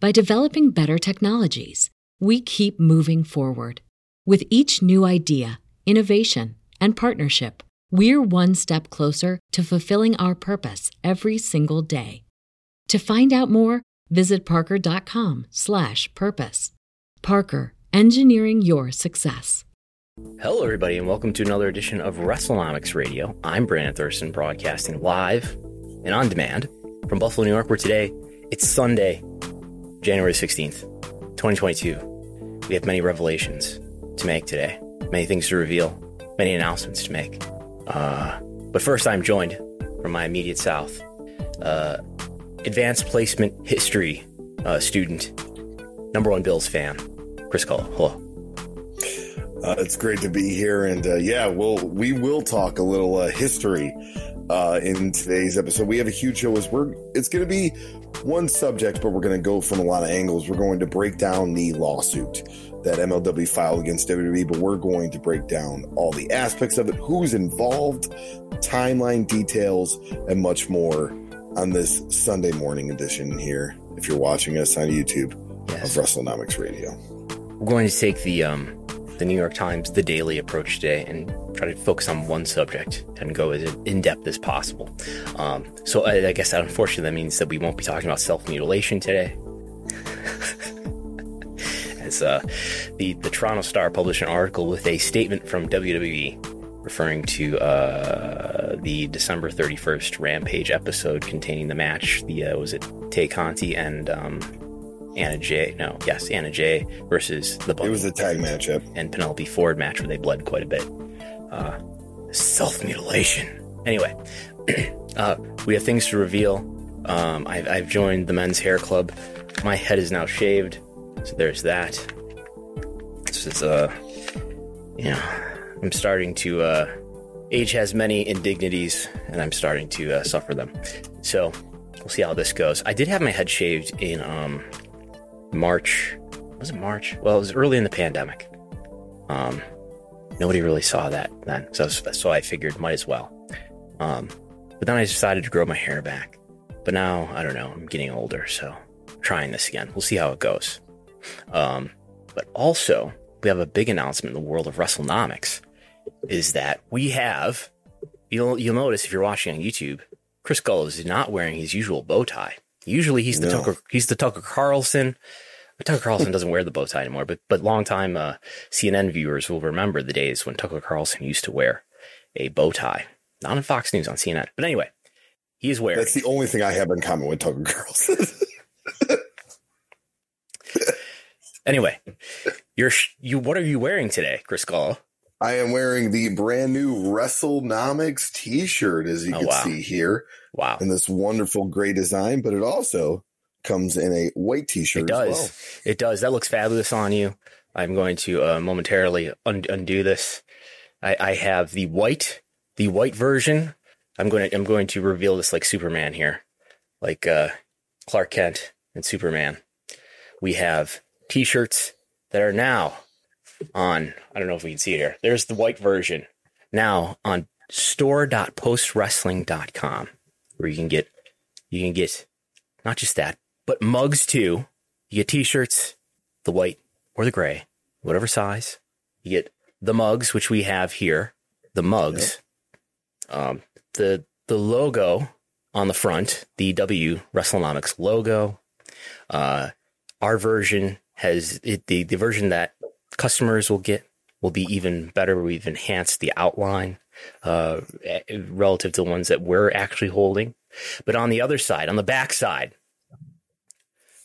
by developing better technologies. We keep moving forward. With each new idea, innovation, and partnership, we're one step closer to fulfilling our purpose every single day. To find out more, visit parker.com/purpose. Parker, engineering your success. Hello, everybody, and welcome to another edition of WrestleNomics Radio. I'm Brandon Thurston, broadcasting live and on demand from Buffalo, New York, where today it's Sunday, January 16th, 2022. We have many revelations to make today, many things to reveal, many announcements to make. Uh, but first, I'm joined from my immediate south, uh, advanced placement history uh, student, number one Bills fan, Chris Gullo. Hello. Uh, it's great to be here, and uh, yeah, we'll we will talk a little uh, history uh, in today's episode. We have a huge show. As we're it's going to be one subject, but we're going to go from a lot of angles. We're going to break down the lawsuit that MLW filed against WWE, but we're going to break down all the aspects of it, who's involved, timeline details, and much more on this Sunday morning edition here. If you're watching us on YouTube Yes. of WrestleNomics Radio. We're going to take the um, the New York Times, the daily approach today, and try to focus on one subject and go as in depth as possible. Um, so I, I guess that unfortunately that means that we won't be talking about self mutilation today. as uh, the the Toronto Star published an article with a statement from WWE referring to uh, the December 31st Rampage episode containing the match. The uh, was it Tay Conti and um, Anna Jay? No, yes, Anna Jay versus the It was a tag matchup. and Penelope Ford match where they bled quite a bit. Uh, Self mutilation. Anyway, uh, we have things to reveal. Um, I've, I've joined the men's hair club. My head is now shaved, so there's that. This is uh, you know, I'm starting to uh, age has many indignities, and I'm starting to uh, suffer them. So we'll see how this goes. I did have my head shaved in um, March. Was it March? Well, it was early in the pandemic. Um, nobody really saw that then, so so I figured might as well. Um, but then I decided to grow my hair back. But now I don't know. I'm getting older, so I'm trying this again. We'll see how it goes. Um, but also we have a big announcement in the world of WrestleNomics. Is that we have you'll you'll notice if you're watching on YouTube, Chris Gull is not wearing his usual bow tie. Usually he's the No. Tucker he's the Tucker Carlson. Tucker Carlson doesn't wear the bow tie anymore. But but longtime uh, CNN viewers will remember the days when Tucker Carlson used to wear a bow tie. Not on Fox News on CNN. But anyway, he is wearing. That's the only thing I have in common with Tucker Carlson. Anyway, you're you. What are you wearing today, Chris Gull? I am wearing the brand new WrestleNomics t-shirt, as you Oh, can wow. see here, Wow, in this wonderful gray design, but it also comes in a white t-shirt it does. as well. It does. That looks fabulous on you. I'm going to uh, momentarily un- undo this. I, I have the white, the white version. I'm going to I'm going to reveal this like Superman here, like uh, Clark Kent and Superman. We have T-shirts that are now on. I don't know if we can see it here. There's the white version now on store.postwrestling.com, where you can get you can get not just that, but mugs too. You get T-shirts, the white or the gray, whatever size. You get the mugs, which we have here. The mugs, um, the the logo on the front, the W WrestleNomics logo. Uh, our version has it, the the version that customers will get will be even better. We've enhanced the outline uh, relative to the ones that we're actually holding. But on the other side, on the back side,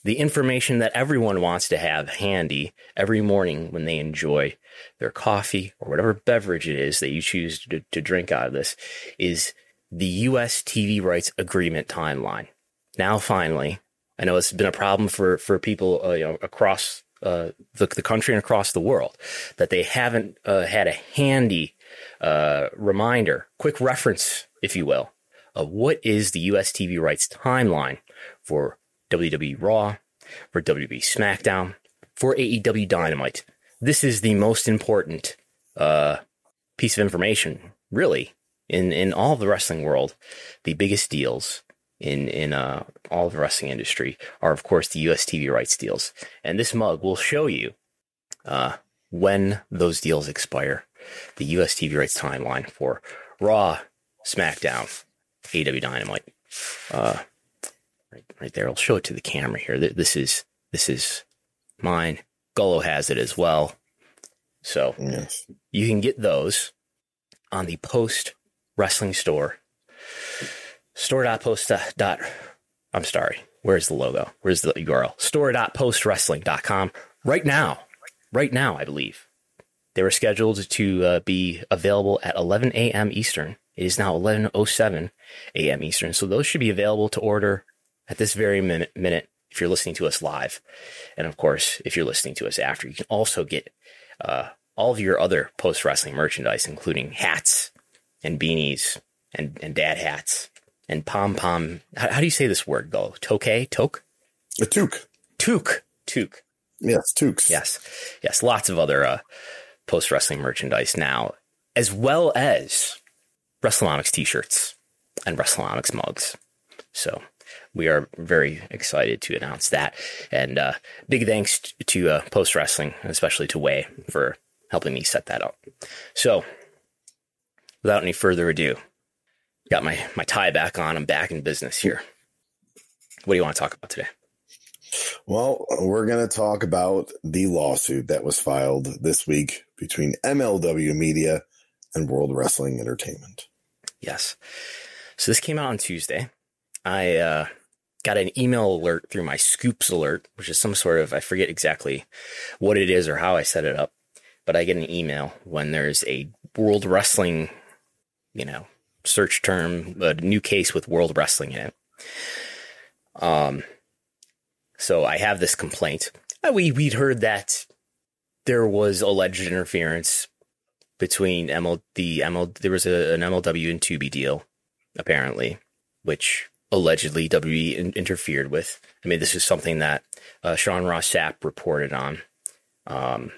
the information that everyone wants to have handy every morning when they enjoy their coffee or whatever beverage it is that you choose to, to drink out of this is the U.S. TV rights agreement timeline. Now, finally, I know it's been a problem for for people uh, you know across uh, the, the country and across the world that they haven't uh, had a handy uh, reminder, quick reference, if you will, of what is the U.S. TV rights timeline for WWE Raw, for WWE SmackDown, for AEW Dynamite. This is the most important uh, piece of information, really, in in all the wrestling world. The biggest deals in in uh, all of the wrestling industry are, of course, the U.S. TV rights deals, and this mug will show you uh, when those deals expire. The U.S. TV rights timeline for Raw, SmackDown, AEW Dynamite. Uh, right, right there. I'll show it to the camera here. This is this is mine. Gullo has it as well. So yes. you can get those on the Post Wrestling Store. Store.post. Dot, I'm sorry. Where's the logo? Where's the URL? Store.postwrestling.com. Right now. Right now, I believe. They were scheduled to uh, be available at 11 a.m. Eastern. It is now 11:07 a.m. Eastern, so those should be available to order at this very minute, minute if you're listening to us live. And of course, if you're listening to us after, you can also get uh, all of your other post wrestling merchandise, including hats and beanies and, and dad hats and pom pom. How, how, do you say this word, Go? Toke? Toke? A toque. Toque. Toque. Yes, toques. Yes. Yes. Lots of other uh, post wrestling merchandise now, as well as WrestleNomics t shirts and WrestleNomics mugs. So we are very excited to announce that. And uh, big thanks to uh, Post Wrestling, especially to Wai, for helping me set that up. So, without any further ado, got my, my tie back on. I'm back in business here. What do you want to talk about today? Well, we're going to talk about the lawsuit that was filed this week between MLW Media and World Wrestling Entertainment. Yes. So this came out on Tuesday. I uh, got an email alert through my Scoops alert, which is some sort of, I forget exactly what it is or how I set it up, but I get an email when there's a World Wrestling, you know, search term, a new case with World Wrestling in it. Um, so I have this complaint. Uh, we we'd heard that there was alleged interference between ML the ML there was a, an MLW and Tubi deal apparently, which allegedly WWE in- interfered with. I mean, this is something that uh, Sean Ross Sapp reported on. Um,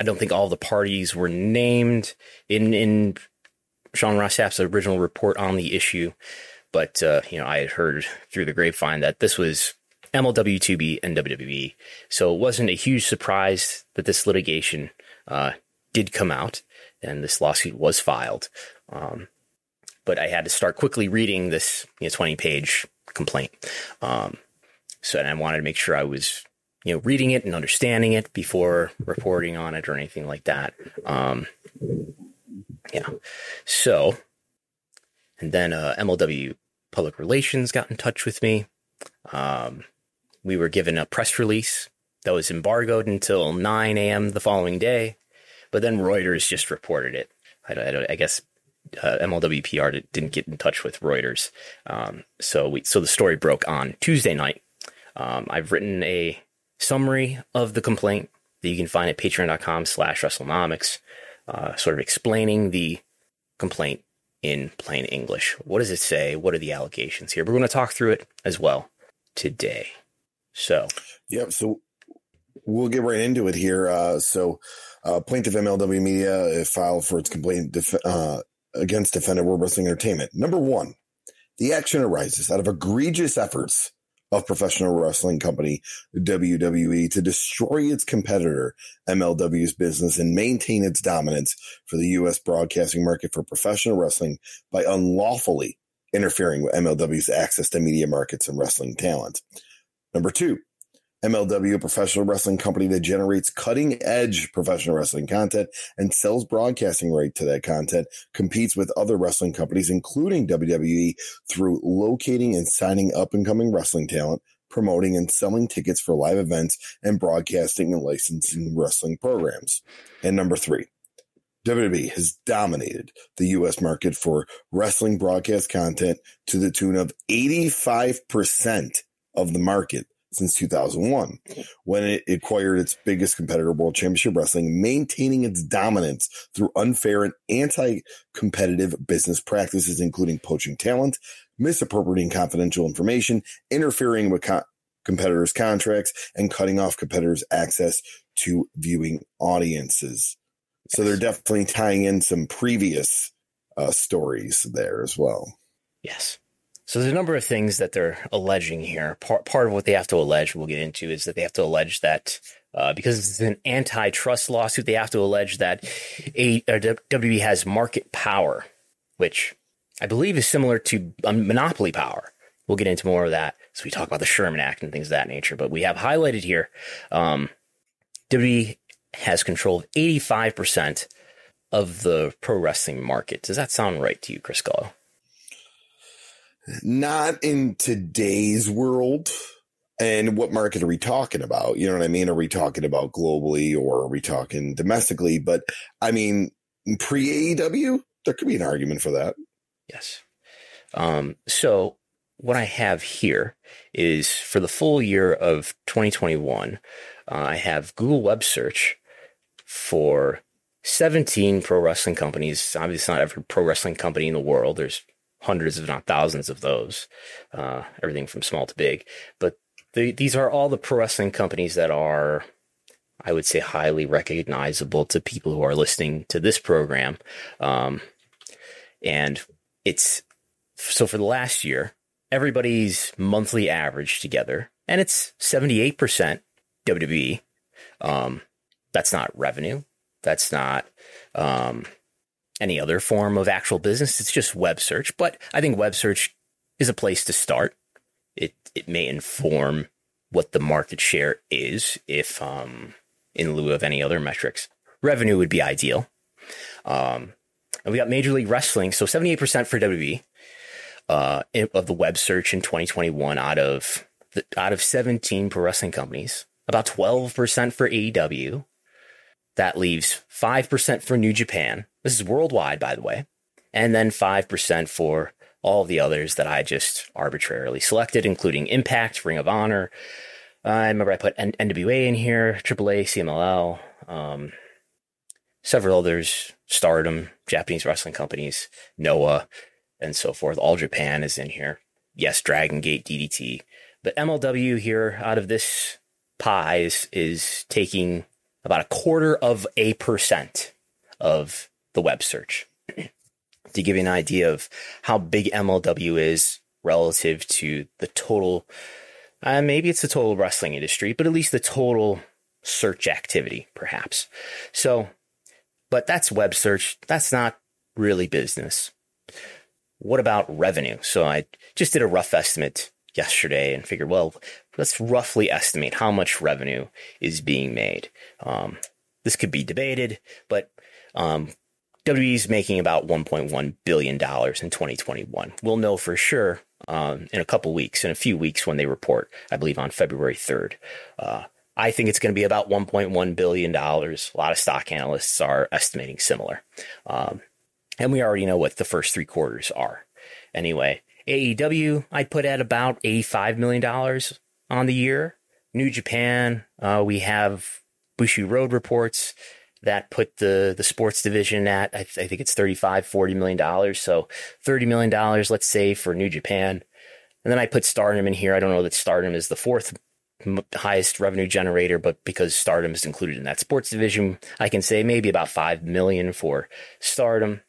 I don't think all the parties were named in in Sean Ross Sapp's original report on the issue, but uh, you know, I had heard through the grapevine that this was MLW Tubi and WWE, so it wasn't a huge surprise that this litigation uh, did come out and this lawsuit was filed. Um, but I had to start quickly reading this you know, 20 page complaint. Um, so, and I wanted to make sure I was, you know, reading it and understanding it before reporting on it or anything like that. Um, yeah. So, and then uh, MLW Public Relations got in touch with me. Um, we were given a press release that was embargoed until 9 a.m. the following day, but then Reuters just reported it. I, I, I guess uh, MLWPR didn't get in touch with Reuters. Um, so we so the story broke on Tuesday night. Um, I've written a summary of the complaint that you can find at patreon.com slash WrestleNomics, uh, sort of explaining the complaint in plain English. What does it say? What are the allegations here? We're going to talk through it as well today. So, yep. So we'll get right into it here. Uh, so, uh, plaintiff MLW Media filed for its complaint def- uh, against defendant World Wrestling Entertainment. Number one, the action arises out of egregious efforts of professional wrestling company WWE to destroy its competitor MLW's business and maintain its dominance for the U.S. broadcasting market for professional wrestling by unlawfully interfering with MLW's access to media markets and wrestling talent. Number two, MLW, a professional wrestling company that generates cutting edge professional wrestling content and sells broadcasting right to that content, competes with other wrestling companies, including WWE, through locating and signing up and coming wrestling talent, promoting and selling tickets for live events, and broadcasting and licensing wrestling programs. And number three, WWE has dominated the US market for wrestling broadcast content to the tune of 85% of the market since 2001 when it acquired its biggest competitor, World Championship Wrestling, maintaining its dominance through unfair and anti competitive business practices, including poaching talent, misappropriating confidential information, interfering with co- competitors' contracts, and cutting off competitors' access to viewing audiences. So they're definitely tying in some previous uh, stories there as well. Yes. So there's a number of things that they're alleging here. Part, part of what they have to allege, we'll get into, is that they have to allege that uh, because it's an antitrust lawsuit, they have to allege that a, WWE has market power, which I believe is similar to monopoly power. We'll get into more of that So we talk about the Sherman Act and things of that nature. But we have highlighted here um, WWE has control of 85% of the pro wrestling market. Does that sound right to you, Chris Gullo? Not in today's world. And what market are we talking about? You know what I mean? Are we talking about globally or are we talking domestically? But I mean, pre AEW, there could be an argument for that. Yes. Um, so what I have here is for the full year of 2021, uh, I have Google web search for 17 pro wrestling companies. Obviously, not every pro wrestling company in the world. There's hundreds, if not thousands, of those. Uh, everything from small to big. But the, these are all the pro wrestling companies that are, I would say, highly recognizable to people who are listening to this program. Um, and it's so for the last year, everybody's monthly average together, and it's 78% WWE. Um, that's not revenue. That's not um, any other form of actual business. It's just web search. But I think web search is a place to start. It it may inform what the market share is if um, in lieu of any other metrics. Revenue would be ideal. Um, and we got Major League Wrestling, so 78% for WWE uh, of the web search in 2021 out of the, out of 17 pro wrestling companies, about 12% for AEW. That leaves 5% for New Japan, this is worldwide, by the way. And then 5% for all the others that I just arbitrarily selected, including Impact, Ring of Honor. I remember I put N- NWA in here, AAA, CMLL, um, several others, Stardom, Japanese wrestling companies, Noah, and so forth. All Japan is in here. Yes, Dragon Gate, DDT. But MLW here out of this pie is, is taking about a quarter of a percent of the web search. to give you an idea of how big MLW is relative to the total, uh, maybe it's the total wrestling industry, but at least the total search activity, perhaps. So, but that's web search. That's not really business. What about revenue? So I just did a rough estimate yesterday and figured, well, let's roughly estimate how much revenue is being made. Um, this could be debated, but um, is making about $1.1 billion in 2021. We'll know for sure um, in a couple weeks, in a few weeks when they report, I believe on February 3rd. Uh, I think it's going to be about $1.1 billion. A lot of stock analysts are estimating similar. Um, and we already know what the first three quarters are. Anyway, AEW, I'd put at about $85 million on the year. New Japan, uh, we have Bushiroad reports that put the the sports division at I, th- I, think it's 35 40 million dollars. So 30 million dollars let's say for new japan. And then i put stardom in here. I don't know that stardom is the fourth highest revenue generator but because stardom is included in that sports division i can say maybe about 5 million for stardom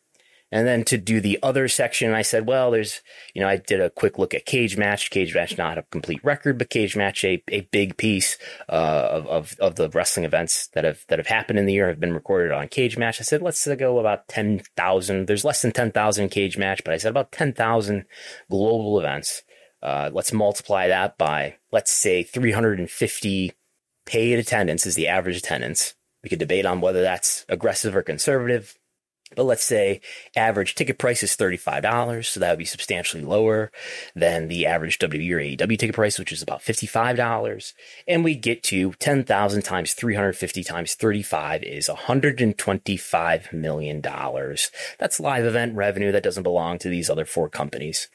and then to do the other section, I said, well, there's, you know, I did a quick look at Cage Match. Cage Match, not a complete record, but Cage Match, a, a big piece uh, of, of, of the wrestling events that have that have happened in the year have been recorded on Cage Match. I said, let's go about 10,000. There's less than 10,000 Cage Match, but I said about 10,000 global events Uh, let's multiply that by, let's say, 350 paid attendance is the average attendance. We could debate on whether that's aggressive or conservative. But let's say average ticket price is $35, so that would be substantially lower than the average WWE or AEW ticket price, which is about $55. And we get to 10,000 times 350 times 35 is $125 million. That's live event revenue that doesn't belong to these other four companies.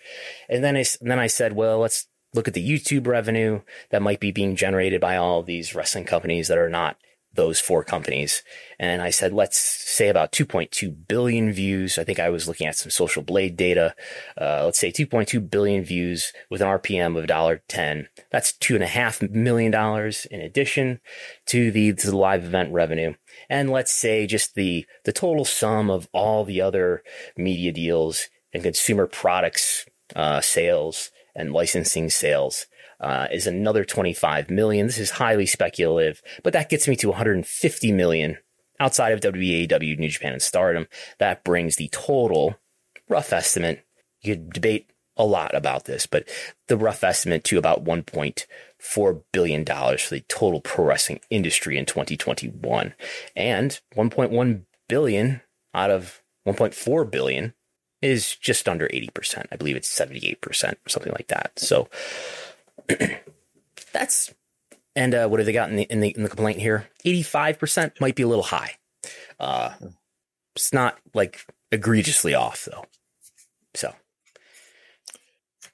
And then I, and then I said, well, let's look at the YouTube revenue that might be being generated by all of these wrestling companies that are not those four companies. And I said, let's say about 2.2 billion views. I think I was looking at some social blade data. Uh, let's say 2.2 billion views with an RPM of $1.10. That's two and a half million dollars in addition to the, to the live event revenue. And let's say just the, the total sum of all the other media deals and consumer products, uh, sales and licensing sales uh, is another 25 million. This is highly speculative, but that gets me to 150 million outside of WWE, New Japan, and Stardom. That brings the total rough estimate. You could debate a lot about this, but the rough estimate to about 1.4 billion dollars for the total pro wrestling industry in 2021, and 1.1 billion out of 1.4 billion is just under 80%. I believe it's 78% or something like that. So that's and uh, what have they got in the, in the in the complaint here? Eighty five percent might be a little high. Uh, it's not like egregiously off though. So.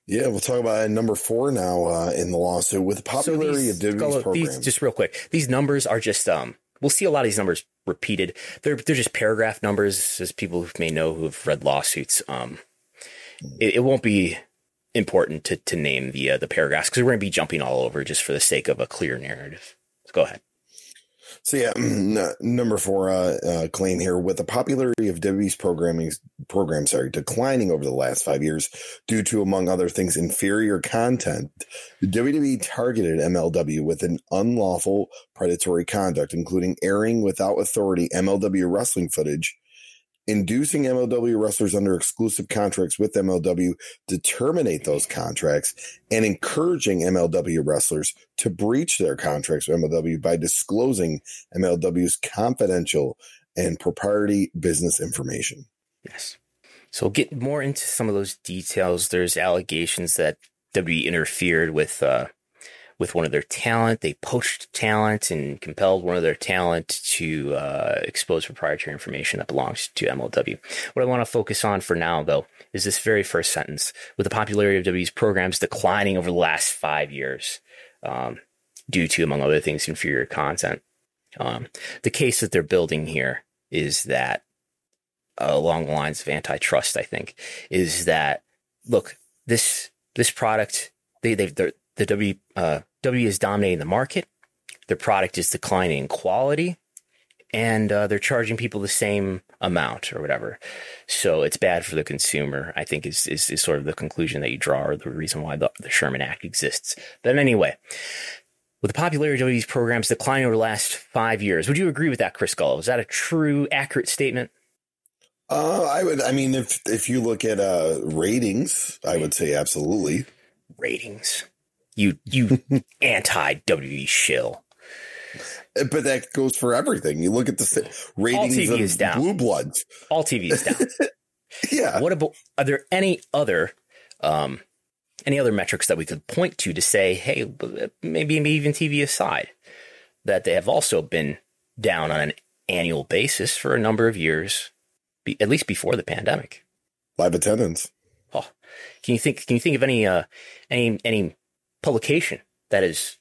Yeah, we'll talk about number four now uh, in the lawsuit with the popularity so these, of WWE's programs. These, just real quick, these numbers are just um, we'll see a lot of these numbers repeated. They're they're just paragraph numbers, as people who may know who have read lawsuits. Um, it, it won't be important to, to name the uh, the paragraphs because we're going to be jumping all over just for the sake of a clear narrative. So go ahead. So yeah, number four uh, uh, claim here with the popularity of WWE's programming program, sorry, declining over the last five years due to, among other things, inferior content. WWE targeted MLW with an unlawful predatory conduct, including airing without authority MLW wrestling footage inducing MLW wrestlers under exclusive contracts with MLW to terminate those contracts and encouraging MLW wrestlers to breach their contracts with MLW by disclosing MLW's confidential and proprietary business information. Yes. So we'll get more into some of those details. There's allegations that WWE interfered with uh, with one of their talent. They poached talent and compelled one of their talent to uh, expose proprietary information that belongs to MLW. What I want to focus on for now, though, is this very first sentence. With the popularity of WWE's programs declining over the last five years, um, due to, among other things, inferior content. Um, the case that they're building here is that, uh, along the lines of antitrust, I think, is that look, this this product they they the W uh, W is dominating the market. Their product is declining in quality, and uh, they're charging people the same amount or whatever. So it's bad for the consumer. I think is is, is sort of the conclusion that you draw, or the reason why the, the Sherman Act exists. But anyway, with the popularity of these programs declining over the last five years, would you agree with that, Chris Gullo? Is that a true, accurate statement? Uh, I would. I mean, if if you look at uh, ratings, I would say absolutely. Ratings. You you anti WWE shill. Uh, but that goes for everything. You look at the ratings of. Blue Bloods. All TV is down. yeah. What about? Are there any other, um, any other metrics that we could point to to say, hey, maybe even TV aside, that they have also been down on an annual basis for a number of years, be, at least before the pandemic. Live attendance. Oh, can you think? Can you think of any uh, any any publication that has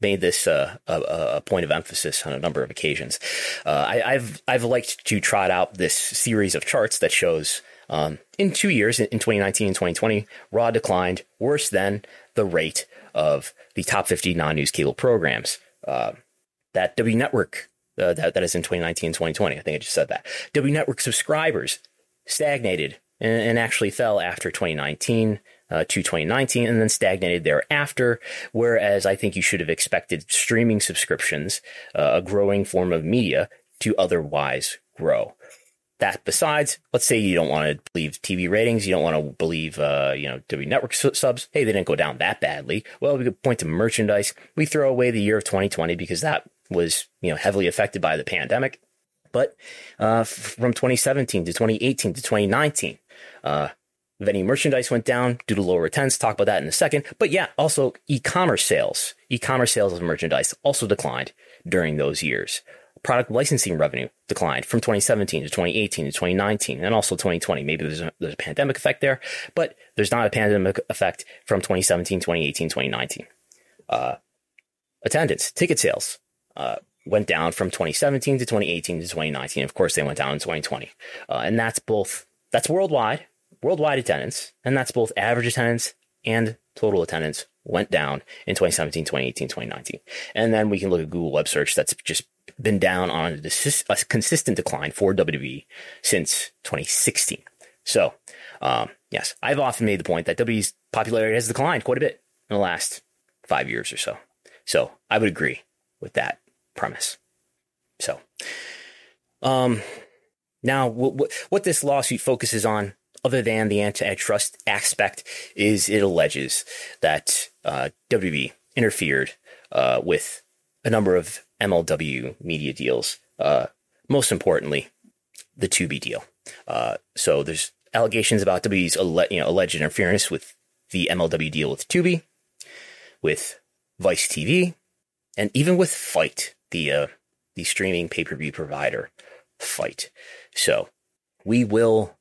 made this uh, a, a, point of emphasis on a number of occasions. Uh, I, have I've liked to trot out this series of charts that shows um, in two years, in, 2019 and 2020, Raw declined worse than the rate of the top 50 non-news cable programs. Uh, that W Network uh, that, that is in 2019 and 2020. I think I just said that. W Network subscribers stagnated and, and actually fell after 2019 uh, to 2019 and then stagnated thereafter. Whereas I think you should have expected streaming subscriptions, uh, a growing form of media, to otherwise grow. that besides, let's say you don't want to believe TV ratings, you don't want to believe, uh, you know, W network subs. Hey, they didn't go down that badly. Well, we could point to merchandise. We throw away the year of 2020 because that was, you know, heavily affected by the pandemic. But uh, from 2017 to 2018 to 2019, uh, vending merchandise went down due to lower attendance. Talk about that in a second. But yeah, also e-commerce sales, e-commerce sales of merchandise also declined during those years product licensing revenue declined from 2017 to 2018 to 2019 and also 2020. Maybe there's a, there's a pandemic effect there, but there's not a pandemic effect from 2017, 2018, 2019. Uh, attendance, ticket sales uh, went down from 2017 to 2018 to 2019. Of course, they went down in 2020. Uh, and that's both, that's worldwide, worldwide attendance, and that's both average attendance and total attendance went down in 2017, 2018, 2019. And then we can look at Google web search. That's just been down on a, consistent decline for WWE since 2016. So, um, yes, I've often made the point that WWE's popularity has declined quite a bit in the last five years or so. So I would agree with that premise. So, um, now what, what this lawsuit focuses on, other than the antitrust aspect, is it alleges that uh, WWE interfered uh, with a number of MLW media deals. Uh, most importantly, the Tubi deal. Uh, so there's allegations about WB's you know, alleged interference with the MLW deal with Tubi, with Vice TV, and even with FITE, the uh, the streaming pay per view provider, FITE. So we will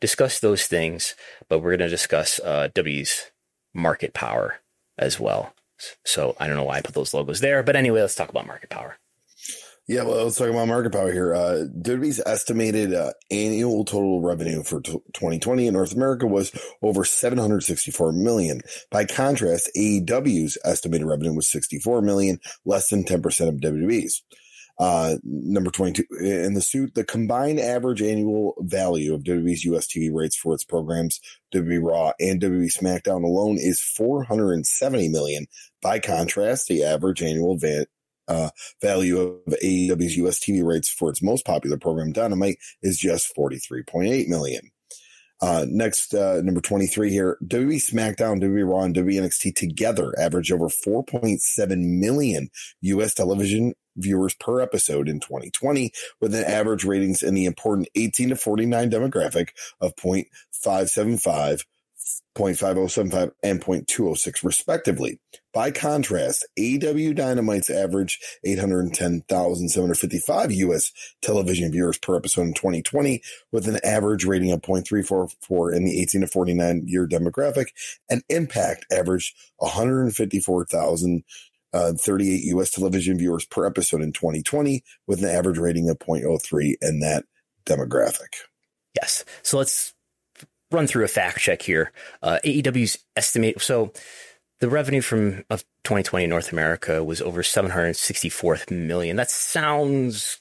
discuss those things, but we're going to discuss uh, WWE's market power as well. So I don't know why I put those logos there, but anyway, let's talk about market power. Yeah, well, let's talk about market power here. Uh, estimated uh, annual total revenue for t- 2020 in North America was over 764 million. By contrast, AEW's estimated revenue was 64 million, less than 10% of WWE's. Uh, number 22 in the suit, the combined average annual value of WWE's US TV rates for its programs, WWE Raw and WWE SmackDown alone is 470 million. By contrast, the average annual va- uh, value of AEW's US TV rates for its most popular program, Dynamite, is just 43.8 million. Uh, next, uh, number 23 here, WWE SmackDown, WWE Raw, and WWE NXT together average over 4.7 million US television viewers per episode in 2020, with an average ratings in the important 18 to 49 demographic of 0.575 0.5075 and 0.206 respectively. By contrast, AW Dynamite's average 810,755 US television viewers per episode in 2020 with an average rating of 0.344 in the 18 to 49 year demographic and Impact averaged 154,000 uh, 38 US television viewers per episode in 2020 with an average rating of 0.03 in that demographic. Yes. So let's run through a fact check here. Uh, AEW's estimate. So the revenue from of 2020 in North America was over 764 million. That sounds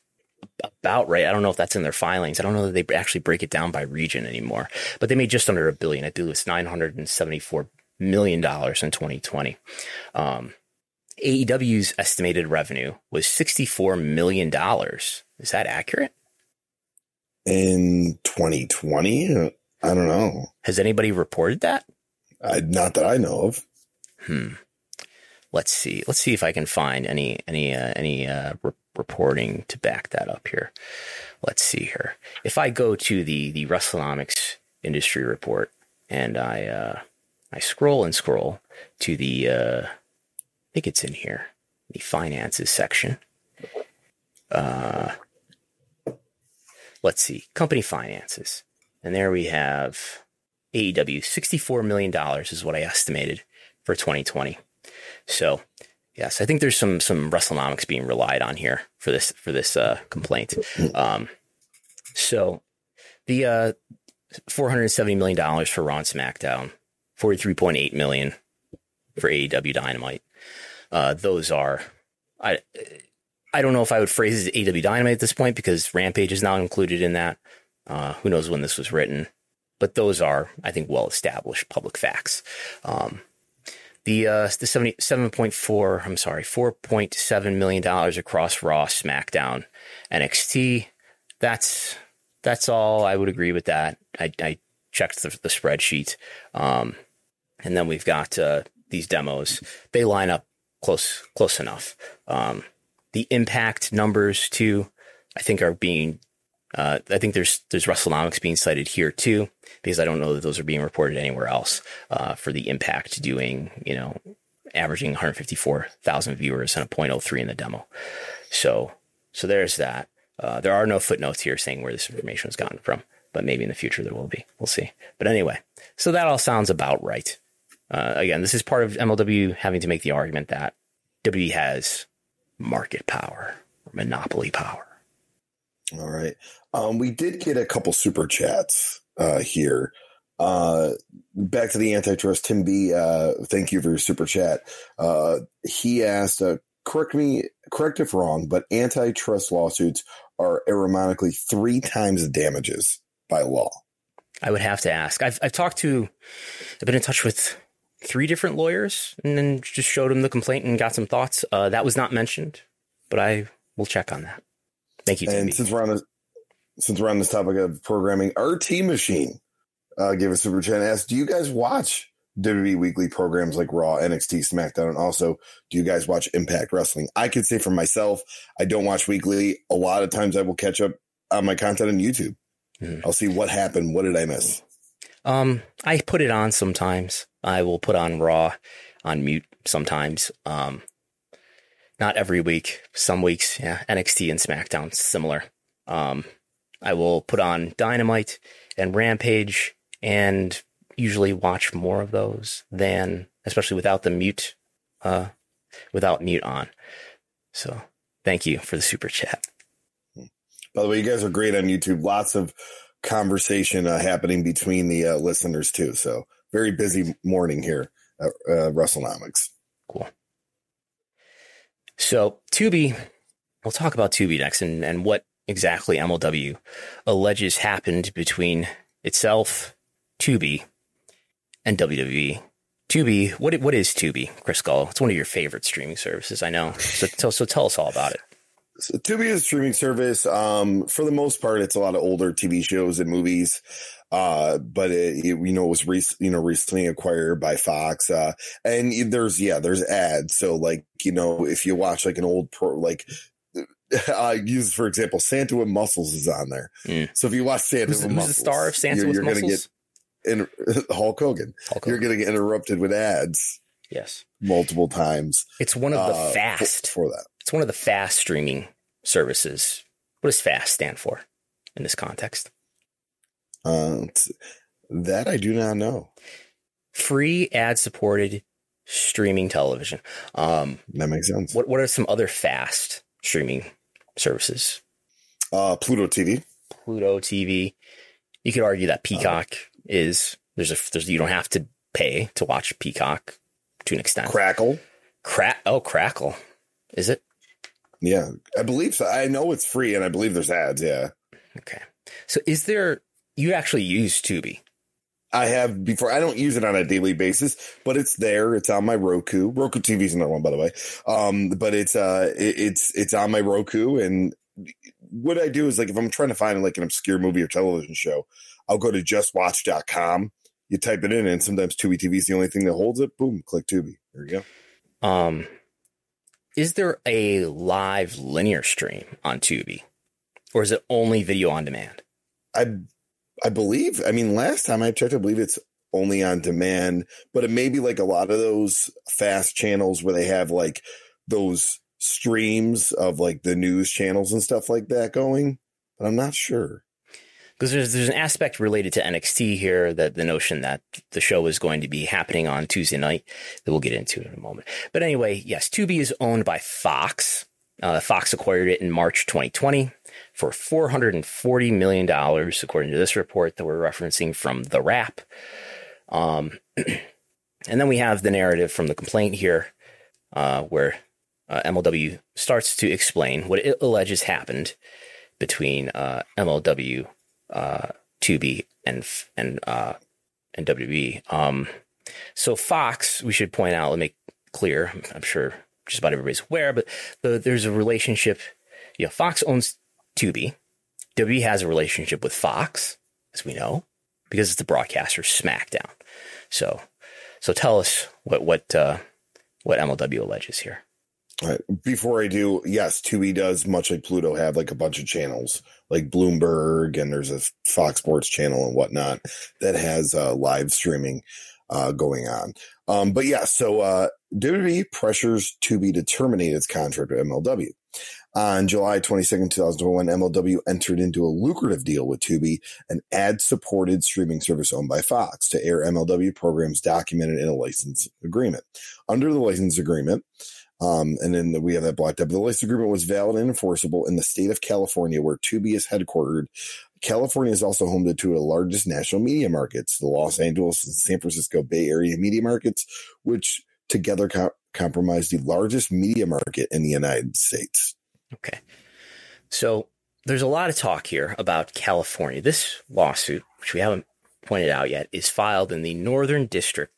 about right. I don't know if that's in their filings. I don't know that they actually break it down by region anymore, but they made just under a billion. I believe it's 974 million dollars in 2020. Um, AEW's estimated revenue was $64 million. Is that accurate? In 2020? I don't know. Has anybody reported that? I, not that I know of. Hmm. Let's see. Let's see if I can find any any uh, any uh, re- reporting to back that up here. Let's see here. If I go to the the WrestleNomics industry report and I uh, I scroll and scroll to the uh, think it's in here, the finances section. Uh, let's see, company finances. And there we have AEW, $64 million is what I estimated for 2020. So, yes, I think there's some some WrestleNomics being relied on here for this for this uh, complaint. Um, so, the uh, 470 million dollars for Raw and SmackDown, 43.8 million for AEW Dynamite. Uh, those are I I don't know if I would phrase it as AEW Dynamite at this point because Rampage is not included in that. Uh, who knows when this was written? But those are, I think, well established public facts. Um, the uh, the seventy seven point four, I'm sorry, four point seven million dollars across Raw, SmackDown, NXT. That's that's all. I would agree with that. I, I checked the, the spreadsheet, um, and then we've got uh, these demos. They line up close close enough. Um, the impact numbers too, I think, are being. Uh, I think there's there's WrestleNomics being cited here too, because I don't know that those are being reported anywhere else uh, for the impact doing you know averaging 154,000 viewers and a 0.03 in the demo. So so there's that. Uh, there are no footnotes here saying where this information was gotten from, but maybe in the future there will be. We'll see. But anyway, so that all sounds about right. Uh, again, this is part of MLW having to make the argument that WWE has market power, monopoly power. All right. Um, we did get a couple super chats uh, here. Uh, back to the antitrust, Tim B. Uh, thank you for your super chat. Uh, he asked, uh, correct me, correct if wrong, but antitrust lawsuits are ironically three times the damages by law. I would have to ask. I've I've talked to, I've been in touch with three different lawyers, and then just showed him the complaint and got some thoughts. Uh, that was not mentioned, but I will check on that. Thank you. And since we're on this, since we're on this topic of programming, RT Machine uh, gave a super chat and asked, "Do you guys watch WWE weekly programs like Raw, NXT, SmackDown, and also do you guys watch Impact Wrestling?" I could say for myself, I don't watch weekly. A lot of times, I will catch up on my content on YouTube. Mhm. I'll see what happened. What did I miss? Um, I put it on sometimes. I will put on Raw on mute sometimes. Um, not every week. Some weeks, yeah. NXT and SmackDown similar. Um, I will put on Dynamite and Rampage, and usually watch more of those than, especially without the mute, uh, without mute on. So, thank you for the super chat. By the way, you guys are great on YouTube. Lots of conversation uh, happening between the uh, listeners too. So very busy morning here at uh, WrestleNomics. Cool. So Tubi, we'll talk about Tubi next and, and what exactly MLW alleges happened between itself, Tubi, and WWE. Tubi, what what is Tubi, Chris Gull? It's one of your favorite streaming services, I know. So tell so tell us all about it. So Tubi is a streaming service. Um, for the most part, it's a lot of older TV shows and movies. Uh, but it, it, you know, it was rec- you know, recently acquired by Fox. Uh, and there's, yeah, there's ads. So like, you know, if you watch like an old pro, like, I use, for example, Santa with Muscles is on there. Mm. So if you watch Santa Who's, with who's Muscles, the star of Santa you're, with you're gonna get in Hulk Hogan. Hulk You're going to get interrupted with ads yes. multiple times. It's one of the uh, for- fast. for that. It's one of the fast streaming services. What does fast stand for in this context? Uh, that I do not know. Free ad supported streaming television. Um, That makes sense. what what are some other fast streaming services? Uh, Pluto TV. Pluto TV. You could argue that Peacock is there's a there's you don't have to pay to watch Peacock to an extent. Crackle. Cra- oh, Crackle. Is it? Yeah, I believe so. I know it's free, and I believe there's ads. Yeah, Okay. So is there you actually use Tubi? I have before. I don't use it on a daily basis, but it's there. It's on my Roku. Roku TV is another one, by the way. Um, but it's uh, it, it's it's on my Roku, and what I do is like if I'm trying to find like an obscure movie or television show, I'll go to justwatch.com. You type it in, and sometimes Tubi TV is the only thing that holds it. Boom, click Tubi. There you go. Um is there a live linear stream on Tubi? Or is it only video on demand? I I believe. I mean, last time I checked, I believe it's only on demand, but it may be like a lot of those fast channels where they have like those streams of like the news channels and stuff like that going. But I'm not sure. Because there's there's an aspect related to NXT here that the notion that the show is going to be happening on Tuesday night that we'll get into in a moment. But anyway, yes, Tubi is owned by Fox. Uh, Fox acquired it in March 2020 for 440 million dollars, according to this report that we're referencing from the Wrap. Um, and then we have the narrative from the complaint here, uh, where uh, MLW starts to explain what it alleges happened between uh, MLW uh, Tubi and and uh, and WB. Um, so Fox, we should point out, let me make clear. I'm sure just about everybody's aware, but the, there's a relationship. You know, Fox owns Tubi, WWE has a relationship with Fox, as we know, because it's the broadcaster SmackDown. So, so tell us what what uh, what MLW alleges here. Right. Before I do, yes, Tubi does much like Pluto have like a bunch of channels like Bloomberg and there's a Fox Sports channel and whatnot that has uh, live streaming uh, going on. Um, but yeah, so uh, WWE pressures Tubi to terminate its contract with MLW. On July 22nd, 2021, MLW entered into a lucrative deal with Tubi, an ad supported streaming service owned by Fox, to air MLW programs documented in a license agreement. Under the license agreement, um, and then we have that blocked up. The license agreement was valid and enforceable in the state of California, where Tubi is headquartered. California is also home to two of the largest national media markets, the Los Angeles and San Francisco Bay Area media markets, which together co- comprise the largest media market in the United States. Okay. So there's a lot of talk here about California. This lawsuit, which we haven't pointed out yet, is filed in the Northern District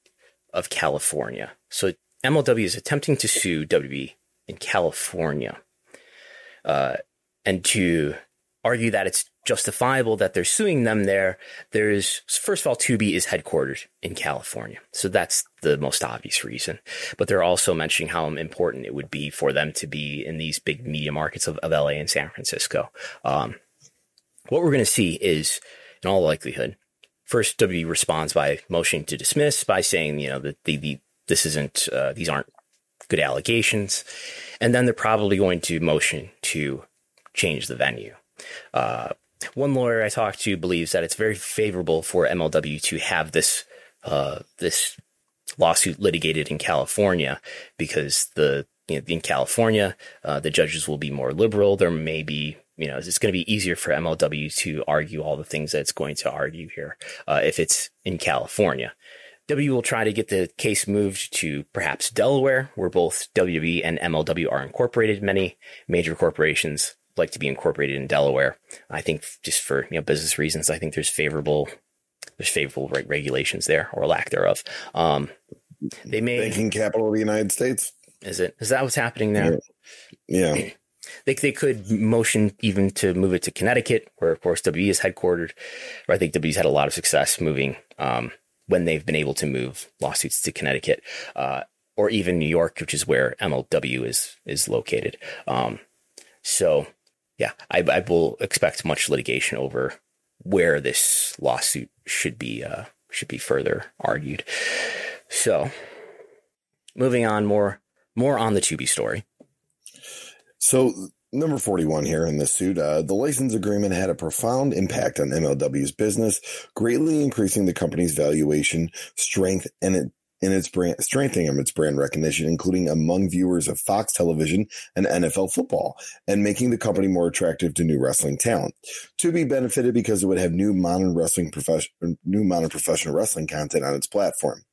of California. So MLW is attempting to sue WB in California uh, and to argue that it's justifiable that they're suing them there. There's, first of all, Tubi is headquartered in California. So that's the most obvious reason. But they're also mentioning how important it would be for them to be in these big media markets of, of LA and San Francisco. Um, what we're going to see is, in all likelihood, first WB responds by motion to dismiss by saying, you know, that the, the this isn't, uh, these aren't good allegations. And then they're probably going to motion to change the venue. Uh, one lawyer I talked to believes that it's very favorable for MLW to have this uh, this lawsuit litigated in California because the you know, in California uh, the judges will be more liberal. There may be you know it's going to be easier for MLW to argue all the things that it's going to argue here uh, if it's in California. W will try to get the case moved to perhaps Delaware, where both WWE and MLW are incorporated. Many major corporations like to be incorporated in Delaware. I think just for you know business reasons, I think there's favorable there's favorable regulations there or lack thereof. Um, they may banking capital of the United States. Is it? Is that what's happening there? Yeah. yeah. They, they could motion even to move it to Connecticut, where of course WE is headquartered. Where I think WE's had a lot of success moving um, when they've been able to move lawsuits to Connecticut, uh, or even New York, which is where MLW is is located. Um, so, yeah, I, I, will expect much litigation over where this lawsuit should be uh, should be further argued. So, moving on, more more on the Tubi story. So number 41 here in this suit, uh, the license agreement had a profound impact on MLW's business, greatly increasing the company's valuation, strength, and it, in its brand, strengthening its brand recognition, including among viewers of Fox television and NFL football, and making the company more attractive to new wrestling talent. Tubi benefited because it would have new modern wrestling profession, new modern professional wrestling content on its platform.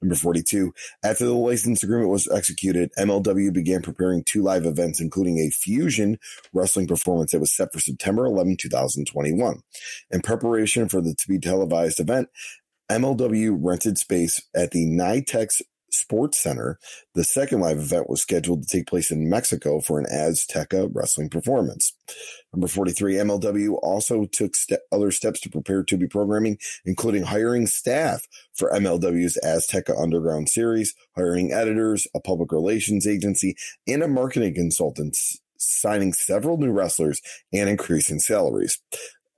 Number 42. After the license agreement was executed, MLW began preparing two live events, including a fusion wrestling performance that was set for September 11, 2021. In preparation for the to be televised event, MLW rented space at the NYTEX Sports Center. The second live event was scheduled to take place in Mexico for an Azteca wrestling performance. Number 43, MLW also took other steps to prepare Tubi programming, including hiring staff for MLW's Azteca Underground series, hiring editors, a public relations agency, and a marketing consultant, signing several new wrestlers and increasing salaries.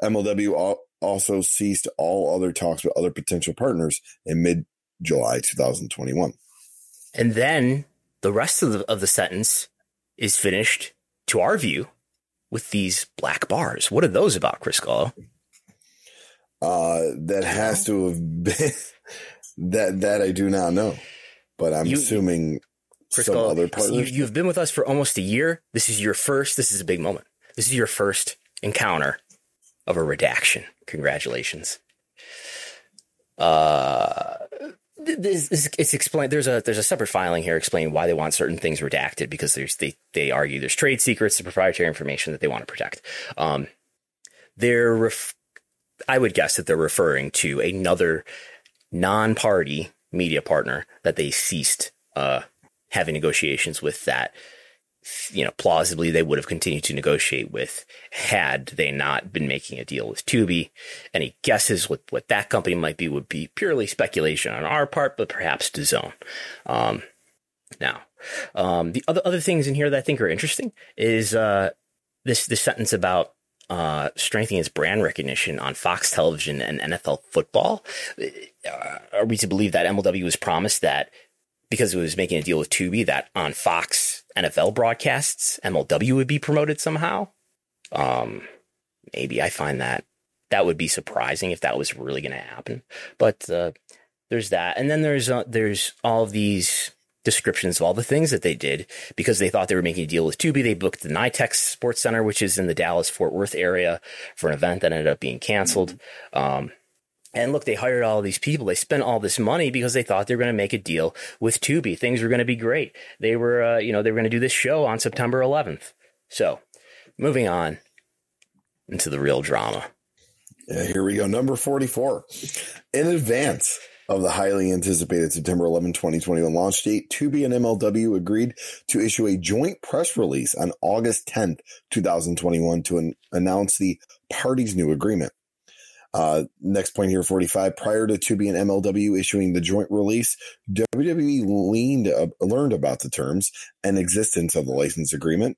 MLW also ceased all other talks with other potential partners in mid July 2021. And then the rest of the, of the sentence is finished, to our view, with these black bars. What are those about, Chris Gullo? Uh, that has to have been that that I do not know, but I'm you, assuming Chris some Gullo, other partners. You, you've been with us for almost a year. This is your first. This is a big moment. This is your first encounter of a redaction. Congratulations. Uh, it's explained. There's a there's a separate filing here explaining why they want certain things redacted because there's they they argue there's trade secrets and proprietary information that they want to protect. Um, they're ref- I would guess that they're referring to another non-party media partner that they ceased uh, having negotiations with that you know, plausibly they would have continued to negotiate with had they not been making a deal with Tubi. Any guesses what, what that company might be would be purely speculation on our part, but perhaps DAZN. Um, now, um, the other other things in here that I think are interesting is uh, this this sentence about uh, strengthening its brand recognition on Fox Television and NFL football. Uh, are we to believe that MLW was promised that because it was making a deal with Tubi that on Fox NFL broadcasts, MLW would be promoted somehow. Um, maybe I find that that would be surprising if that was really going to happen. But uh, there's that, and then there's uh, there's all these descriptions of all the things that they did because they thought they were making a deal with Tubi. They booked the NYTEX Sports Center, which is in the Dallas Fort Worth area, for an event that ended up being canceled. Um, and look, they hired all these people. They spent all this money because they thought they were going to make a deal with Tubi. Things were going to be great. They were, uh, you know, they were going to do this show on September 11th. So, moving on into the real drama. Yeah, here we go. Number 44. In advance of the highly anticipated September 11, 2021 launch date, Tubi and MLW agreed to issue a joint press release on August 10th, 2021 to an- announce the parties' new agreement. Uh, next point here, 45. Prior to Tubi and MLW issuing the joint release, WWE leaned, uh, learned about the terms and existence of the license agreement.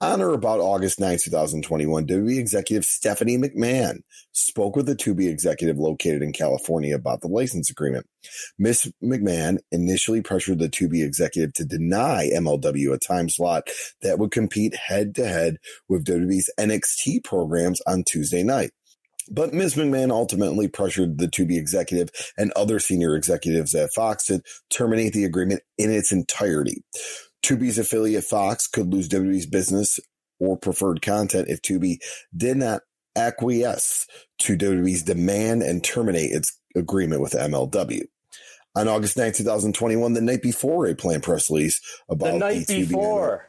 On or about August 9, 2021, WWE executive Stephanie McMahon spoke with the Tubi executive located in California about the license agreement. Miss McMahon initially pressured the Tubi executive to deny MLW a time slot that would compete head to head with WWE's NXT programs on Tuesday night. But Ms. McMahon ultimately pressured the Tubi executive and other senior executives at Fox to terminate the agreement in its entirety. Tubi's affiliate Fox could lose WWE's business or preferred content if Tubi did not acquiesce to WWE's demand and terminate its agreement with MLW. On August 9, 2021, the night before a planned press release about the night before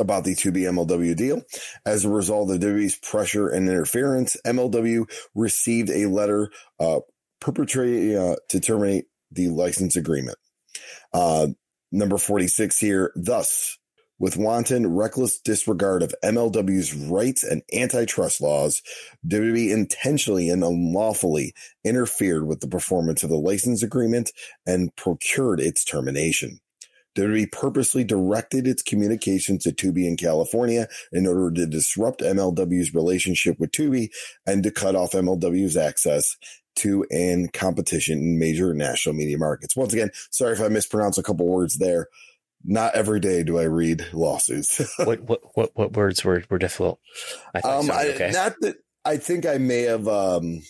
about the Tubi MLW deal. As a result of WWE's pressure and interference, MLW received a letter uh, perpetrating uh, to terminate the license agreement. Uh, number 46 here. Thus, with wanton, reckless disregard of MLW's rights and antitrust laws, WWE intentionally and unlawfully interfered with the performance of the license agreement and procured its termination. WWE purposely directed its communications to Tubi in California in order to disrupt MLW's relationship with Tubi and to cut off MLW's access to and competition in major national media markets. Once again, sorry if I mispronounce a couple words there. Not every day do I read lawsuits. what, what what what words were, were difficult? I um, I, okay. not that I think I may have um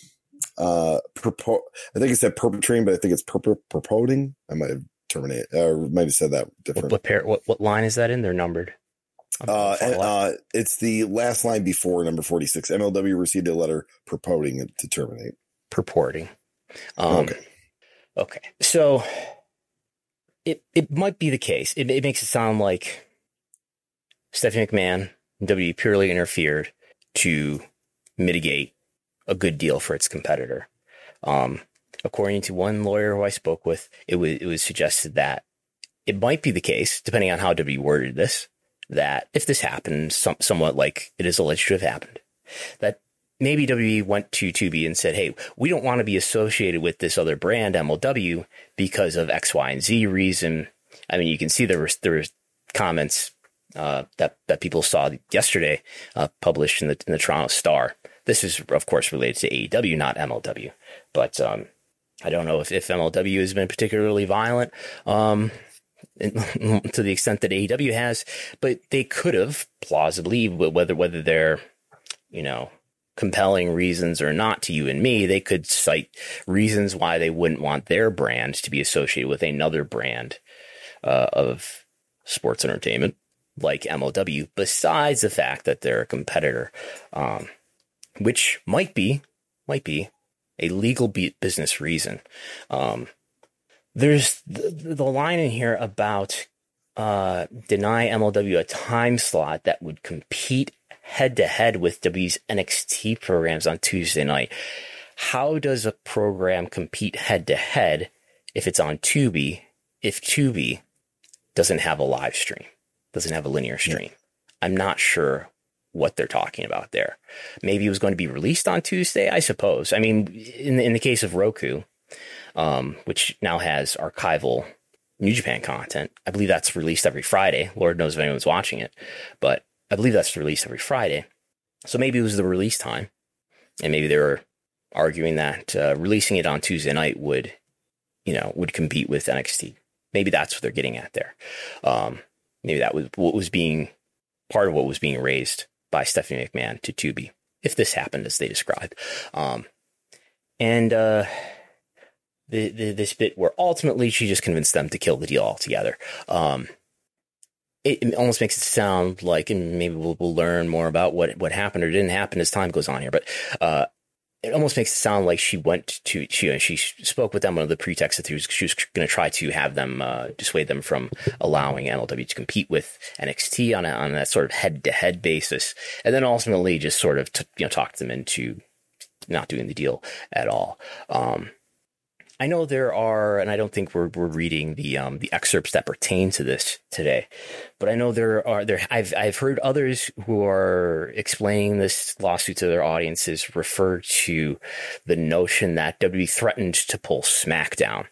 uh propo- I think it said perpetrating, but I think it's purpor- purporting. I might have terminate or might have said that different. What, what pair? What what line is that in? They're numbered. Uh, and, uh, it's the last line before number 46. MLW received a letter purporting to terminate. Purporting. Um, okay. Okay. So it, it might be the case. It, it makes it sound like Stephanie McMahon and WWE purely interfered to mitigate a good deal for its competitor. Um, according to one lawyer who I spoke with, it was it was suggested that it might be the case, depending on how WWE worded this, that if this happened, some, somewhat like it is alleged to have happened, that maybe WWE went to Tubi and said, "Hey, we don't want to be associated with this other brand, MLW, because of X, Y, and Z reason." I mean, you can see there was there was comments uh, that that people saw yesterday uh, published in the in the Toronto Star. This is, of course, related to AEW, not MLW, but um, I don't know if, if MLW has been particularly violent um, to the extent that AEW has, but they could have plausibly, whether whether they're you know compelling reasons or not to you and me, they could cite reasons why they wouldn't want their brand to be associated with another brand uh, of sports entertainment like MLW, besides the fact that they're a competitor, um, which might be might be a legal business reason. Um, there's the, the, line in here about uh, deny MLW a time slot that would compete head to head with W's NXT programs on Tuesday night. How does a program compete head to head if it's on Tubi if Tubi doesn't have a live stream? doesn't have a linear stream. I'm not sure what they're talking about there. Maybe it was going to be released on Tuesday, I suppose. I mean, in the, in the case of Roku, um, which now has archival New Japan content, I believe that's released every Friday. Lord knows if anyone's watching it, but I believe that's released every Friday. So maybe it was the release time, and maybe they were arguing that uh, releasing it on Tuesday night would, you know, would compete with NXT. Maybe that's what they're getting at there. Um, maybe that was what was being part of what was being raised by Stephanie McMahon to Tubi, if this happened as they described. Um, and uh, the, the, this bit where ultimately she just convinced them to kill the deal altogether. Um, it, it, almost makes it sound like, and maybe we'll, we'll learn more about what what happened or didn't happen as time goes on here. But uh, it almost makes it sound like she went to she and she spoke with them under the pretext that she was, she was going to try to have them uh, dissuade them from allowing MLW to compete with NXT on a, on that sort of head to head basis, and then ultimately just sort of t- you know talked them into not doing the deal at all. Um, I know there are, and I don't think we're we're reading the um, the excerpts that pertain to this today, but I know there are there. I've I've heard others who are explaining this lawsuit to their audiences refer to the notion that WWE threatened to pull SmackDown.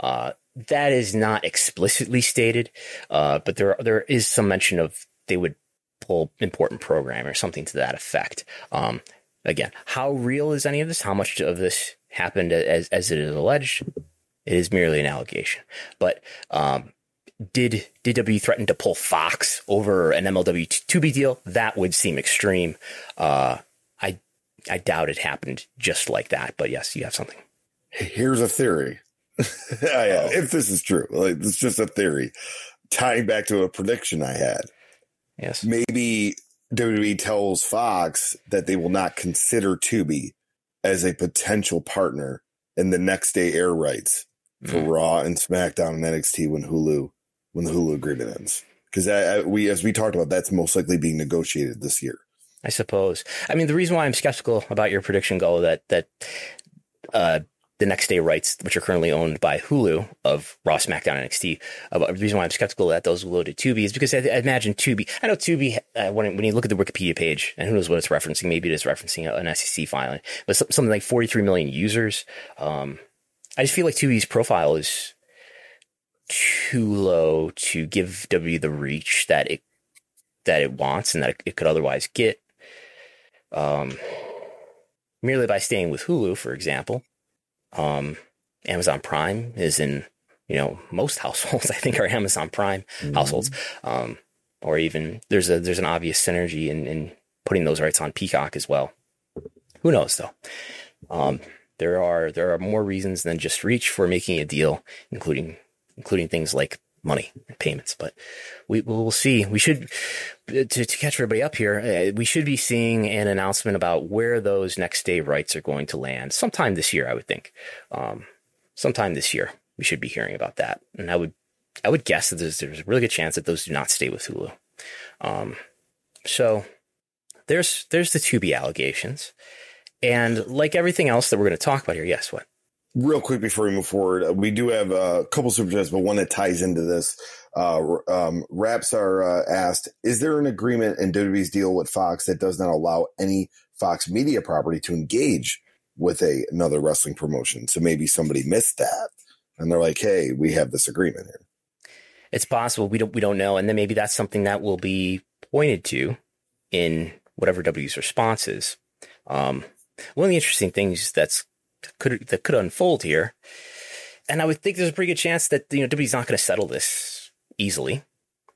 Uh, that is not explicitly stated, uh, but there there is some mention of they would pull important program or something to that effect. Um, again, how real is any of this? How much of this happened as as it is alleged. It is merely an allegation. But um, did did WWE threaten to pull Fox over an MLW Tubi deal? That would seem extreme. Uh, I I doubt it happened just like that. But yes, you have something. Here's a theory. if this is true, like it's just a theory, tying back to a prediction I had. Yes, maybe WWE tells Fox that they will not consider Tubi as a potential partner in the next day air rights for mm. Raw and SmackDown and NXT when Hulu when the Hulu agreement ends. Because we, as we talked about, that's most likely being negotiated this year. I suppose. I mean, the reason why I'm skeptical about your prediction, Gullo that that uh, the next day rights, which are currently owned by Hulu of Raw, SmackDown, NXT. Uh, the reason why I'm skeptical that those will load to Tubi is because I, I imagine Tubi. I know Tubi uh, when when you look at the Wikipedia page, and who knows what it's referencing. Maybe it is referencing an SEC filing, but something like 43 million users. Um, I just feel like Tubi's profile is too low to give W the reach that it that it wants and that it, it could otherwise get. Um, merely by staying with Hulu, for example. Um, Amazon Prime is in, you know, most households, I think are Amazon Prime mm-hmm. households. Um, or even there's a, there's an obvious synergy in, in putting those rights on Peacock as well. Who knows though? Um, there are, there are more reasons than just reach for making a deal, including, including things like money and payments. But we will see. We should to, to catch everybody up here. Uh, we should be seeing an announcement about where those next day rights are going to land sometime this year. I would think, um, sometime this year we should be hearing about that. And I would I would guess that there's, there's a really good chance that those do not stay with Hulu. Um, so there's there's the Tubi allegations. And like everything else that we're going to talk about here, yes, what? Real quick before we move forward, uh, we do have a couple super chats, but one that ties into this. Uh, um, Raps are uh, asked: Is there an agreement in WWE's deal with Fox that does not allow any Fox media property to engage with a, another wrestling promotion? So maybe somebody missed that, and they're like, "Hey, we have this agreement here." It's possible we don't we don't know, and then maybe that's something that will be pointed to in whatever W's response is. Um, one of the interesting things that's could that could unfold here. And I would think there's a pretty good chance that you know WWE's not going to settle this easily,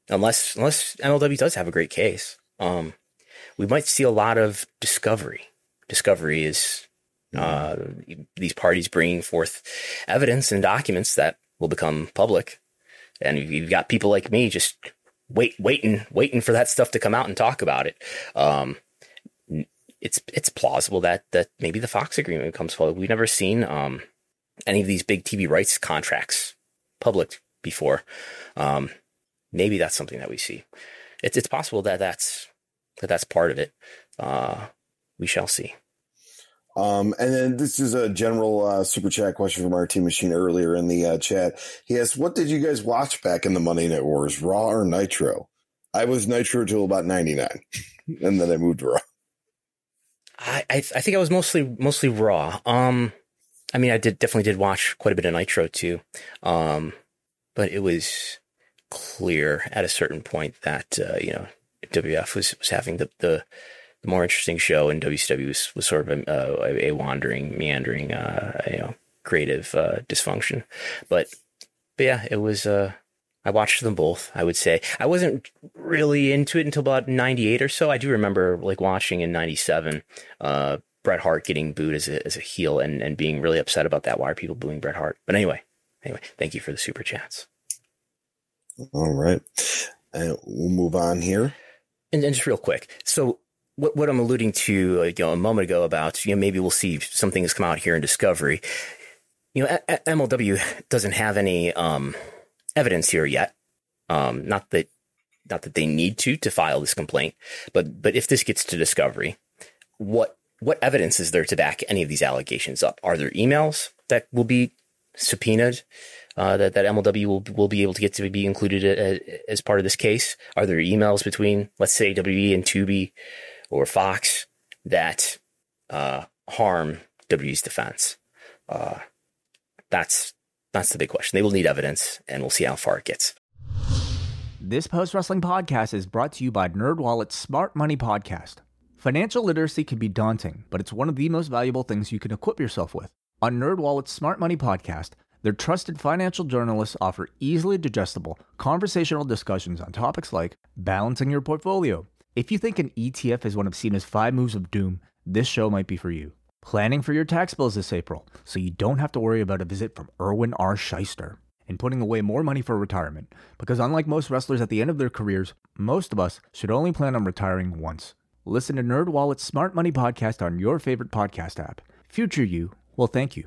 unless unless MLW does have a great case. Um, we might see a lot of discovery. Discovery is uh, these parties bringing forth evidence and documents that will become public, and you've got people like me just wait, waiting, waiting for that stuff to come out and talk about it. Um, it's it's plausible that that maybe the Fox agreement comes forward. We've never seen um, any of these big TV rights contracts public before. Um, maybe that's something that we see. It's it's possible that that's that that's part of it. Uh, we shall see. Um, and then this is a general uh, super chat question from our team machine earlier in the uh, chat. He asked, "What did you guys watch back in the Monday Night Wars, Raw or Nitro?" I was Nitro till about 99, and then I moved to Raw. I, I, think I was mostly mostly Raw. Um, I mean, I did definitely did watch quite a bit of Nitro too. Um, but it was clear at a certain point that uh, you know WF was was having the the, the more interesting show, and WCW was, was sort of a, a, a wandering, meandering, uh, you know, creative uh, dysfunction. But but yeah, it was. Uh, I watched them both. I would say I wasn't really into it until about '98 or so. I do remember like watching in '97. Uh, Bret Hart getting booed as a, as a heel and, and being really upset about that. Why are people booing Bret Hart? But anyway, anyway, thank you for the super chats. All right. Uh, we'll move on here. And, and just real quick. So what, what I'm alluding to, uh, you know, a moment ago about, you know, maybe we'll see some things come out here in Discovery. You know, MLW doesn't have any um, evidence here yet. Um, not that, not that they need to to file this complaint, but but if this gets to Discovery, what what evidence is there to back any of these allegations up? Are there emails that will be subpoenaed uh, that that MLW will will be able to get to be included as, as part of this case? Are there emails between, let's say, WWE and Tubi or Fox that uh, harm WWE's defense? Uh, that's that's the big question. They will need evidence, and we'll see how far it gets. This post wrestling podcast is brought to you by NerdWallet's Smart Money Podcast. Financial literacy can be daunting, but it's one of the most valuable things you can equip yourself with. On NerdWallet's Smart Money Podcast, their trusted financial journalists offer easily digestible, conversational discussions on topics like balancing your portfolio. If you think an ETF is one of Cena's five moves of doom, this show might be for you. Planning for your tax bills this April, so you don't have to worry about a visit from Irwin R. Schyster. And putting away more money for retirement, because unlike most wrestlers at the end of their careers, most of us should only plan on retiring once. Listen to NerdWallet's Smart Money Podcast on your favorite podcast app. Future you will thank you.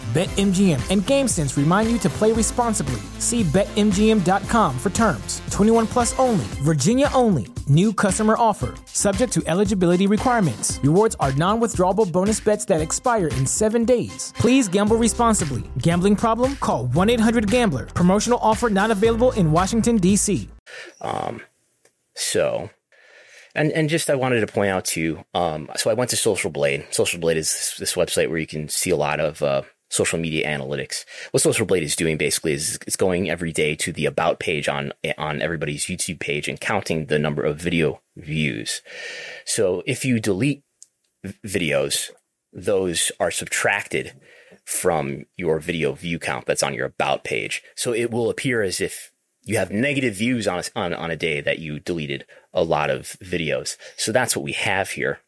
BetMGM and GameSense remind you to play responsibly. See BetMGM.com for terms. 21 plus only, Virginia only. New customer offer, subject to eligibility requirements. Rewards are non withdrawable bonus bets that expire in seven days. Please gamble responsibly. Gambling problem? Call 1 800 Gambler. Promotional offer not available in Washington, D.C. Um, so, and and just I wanted to point out too. Um, so I went to Social Blade. Social Blade is this, this website where you can see a lot of uh, social media analytics. What Social Blade is doing basically is it's going every day to the about page on on everybody's YouTube page and counting the number of video views. So if you delete videos, those are subtracted from your video view count that's on your about page. So it will appear as if you have negative views on a, on, on a day that you deleted a lot of videos. So that's what we have here.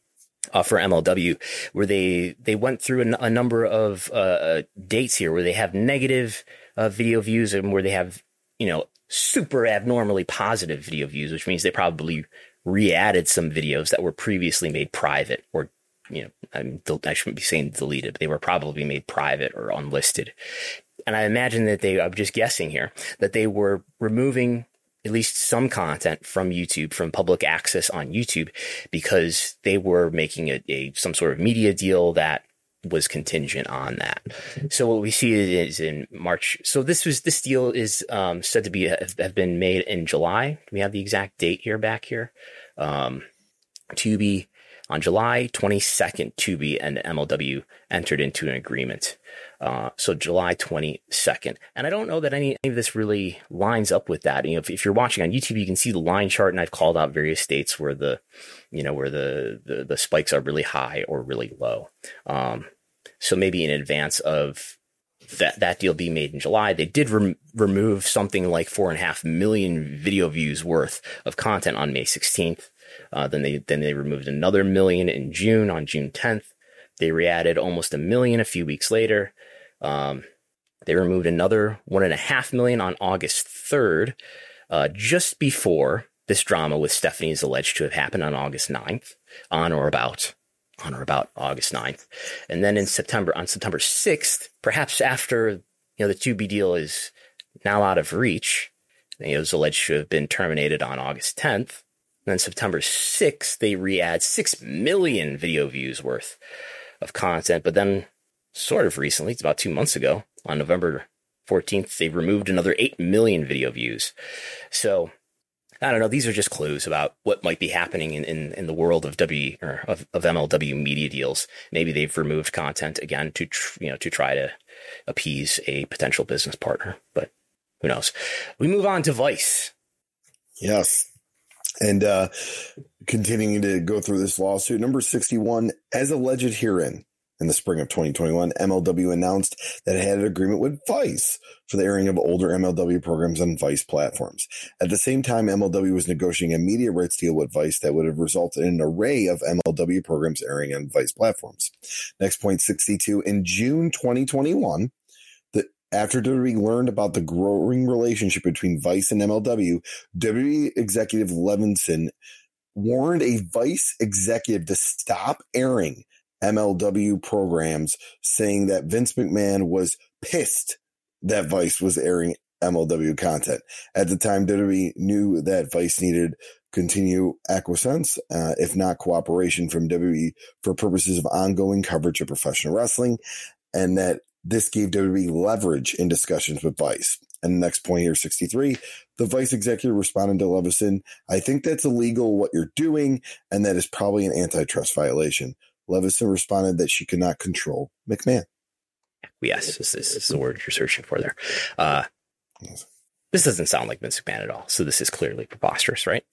Uh, for MLW, where they they went through a, a number of uh, dates here, where they have negative uh, video views and where they have you know super abnormally positive video views, which means they probably re-added some videos that were previously made private or you know I'm, I shouldn't be saying deleted, but they were probably made private or unlisted. And I imagine that they I'm just guessing here that they were removing at least some content from YouTube, from public access on YouTube, because they were making a, a, some sort of media deal that was contingent on that. So what we see is in March. So this was this deal is um, said to be have, been made in July. We have the exact date here back here. Um, Tubi on July 22nd, Tubi and MLW entered into an agreement. Uh, so July 22nd. And I don't know that any, any, of this really lines up with that. You know, if, if, you're watching on YouTube, you can see the line chart and I've called out various states where the, you know, where the, the, the spikes are really high or really low. Um, so maybe in advance of that, that deal being made in July, they did rem- remove something like four and a half million video views worth of content on May 16th. Uh, then they, then they removed another million in June on June 10th. They re-added almost a million a few weeks later. Um, they removed another one and a half million on August 3rd, uh, just before this drama with Stephanie is alleged to have happened on August 9th, on or about on or about August 9th. And then in September, on September 6th, perhaps after, you know, the Tubi deal is now out of reach, it was alleged to have been terminated on August 10th. Then September 6th, they re-add 6 million video views worth of content. But then sort of recently, it's about two months ago, on November 14th, they removed another 8 million video views. So I don't know. These are just clues about what might be happening in, in, in the world of W or of, of MLW media deals. Maybe they've removed content again to tr- you know to try to appease a potential business partner, but who knows? We move on to Vice. Yes, and uh, continuing to go through this lawsuit, number sixty-one, as alleged herein, in the spring of 2021, MLW announced that it had an agreement with Vice for the airing of older MLW programs on Vice platforms. At the same time, MLW was negotiating a media rights deal with Vice that would have resulted in an array of MLW programs airing on Vice platforms. Next point 62. In June 2021, the, after WWE learned about the growing relationship between Vice and MLW, WWE executive Levinson warned a Vice executive to stop airing MLW programs, saying that Vince McMahon was pissed that Vice was airing MLW content. At the time, WWE knew that Vice needed continue acquiescence, uh, if not cooperation from WWE for purposes of ongoing coverage of professional wrestling, and that this gave WWE leverage in discussions with Vice. And the next point here, 63, the Vice executive responded to Levinson, I think that's illegal what you're doing, and that is probably an antitrust violation. Levinson responded that she could not control McMahon. Yes, this, this is the word you're searching for there. Uh, this doesn't sound like Vince McMahon at all. So this is clearly preposterous, right?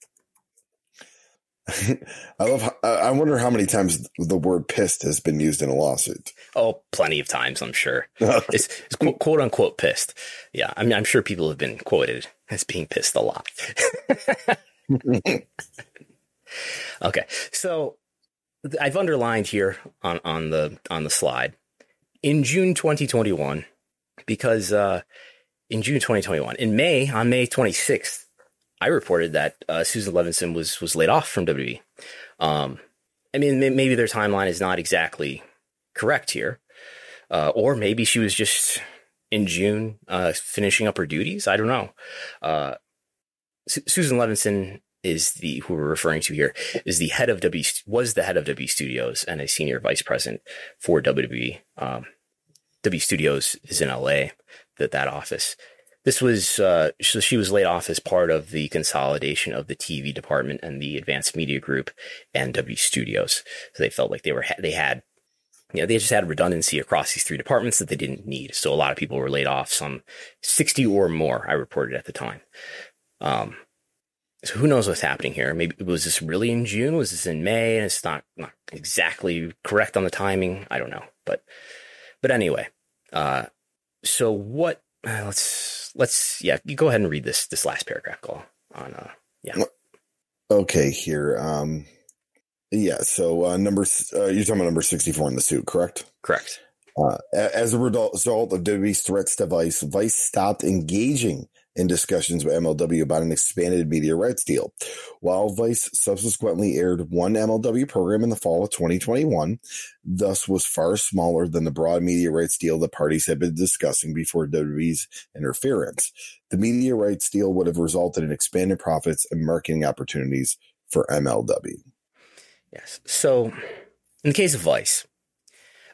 I love. How, I wonder how many times the word "pissed" has been used in a lawsuit. Oh, plenty of times, I'm sure. it's, it's quote, quote, unquote pissed. Yeah, I mean, I'm sure people have been quoted as being pissed a lot. okay, so I've underlined here on, on the on the slide in June 2021 because uh, in June 2021, in May on May 26th, I reported that uh, Susan Levinson was was laid off from WWE. Um, I mean, maybe their timeline is not exactly correct here, uh, or maybe she was just in June uh, finishing up her duties. I don't know. Uh, Su- Susan Levinson is the who we're referring to here is the head of W was the head of W Studios and a senior vice president for WWE. Um, w Studios is in LA, that that office. This was uh, so she was laid off as part of the consolidation of the TV department and the Advanced Media Group and W Studios. So they felt like they were they had you know, they just had redundancy across these three departments that they didn't need. So a lot of people were laid off, some 60 or more, I reported at the time. Um, so who knows what's happening here? Maybe was this really in June? Was this in May? And it's not, not exactly correct on the timing. I don't know, but but anyway, uh, so what? Uh, let's let's yeah, you go ahead and read this this last paragraph. Call on uh, yeah. Okay, here. Um, yeah. So uh, number uh, you're talking about number sixty four in the suit, correct? Correct. Uh, as a result of WWE's threats to Vice, Vice stopped engaging in discussions with MLW about an expanded media rights deal. While Vice subsequently aired one MLW program in the fall of 2021, thus was far smaller than the broad media rights deal the parties had been discussing before WWE's interference. The media rights deal would have resulted in expanded profits and marketing opportunities for MLW. Yes. So, in the case of Vice,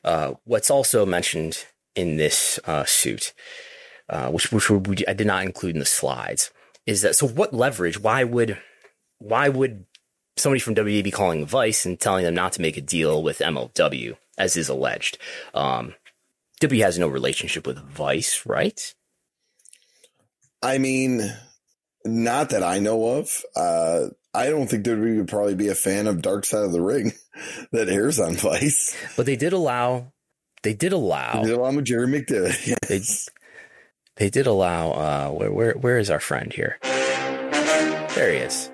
uh, what's also mentioned in this uh, suit uh, which which we, I did not include in the slides, is that so what leverage? Why would why would somebody from WWE be calling Vice and telling them not to make a deal with MLW, as is alleged? Um, WWE has no relationship with Vice, right? I mean, not that I know of. Uh, I don't think WWE would probably be a fan of Dark Side of the Ring that airs on Vice. But they did allow. They did allow. They did allow Jerry McDevitt. Yes. They, did allow uh, where where where is our friend here? There he is.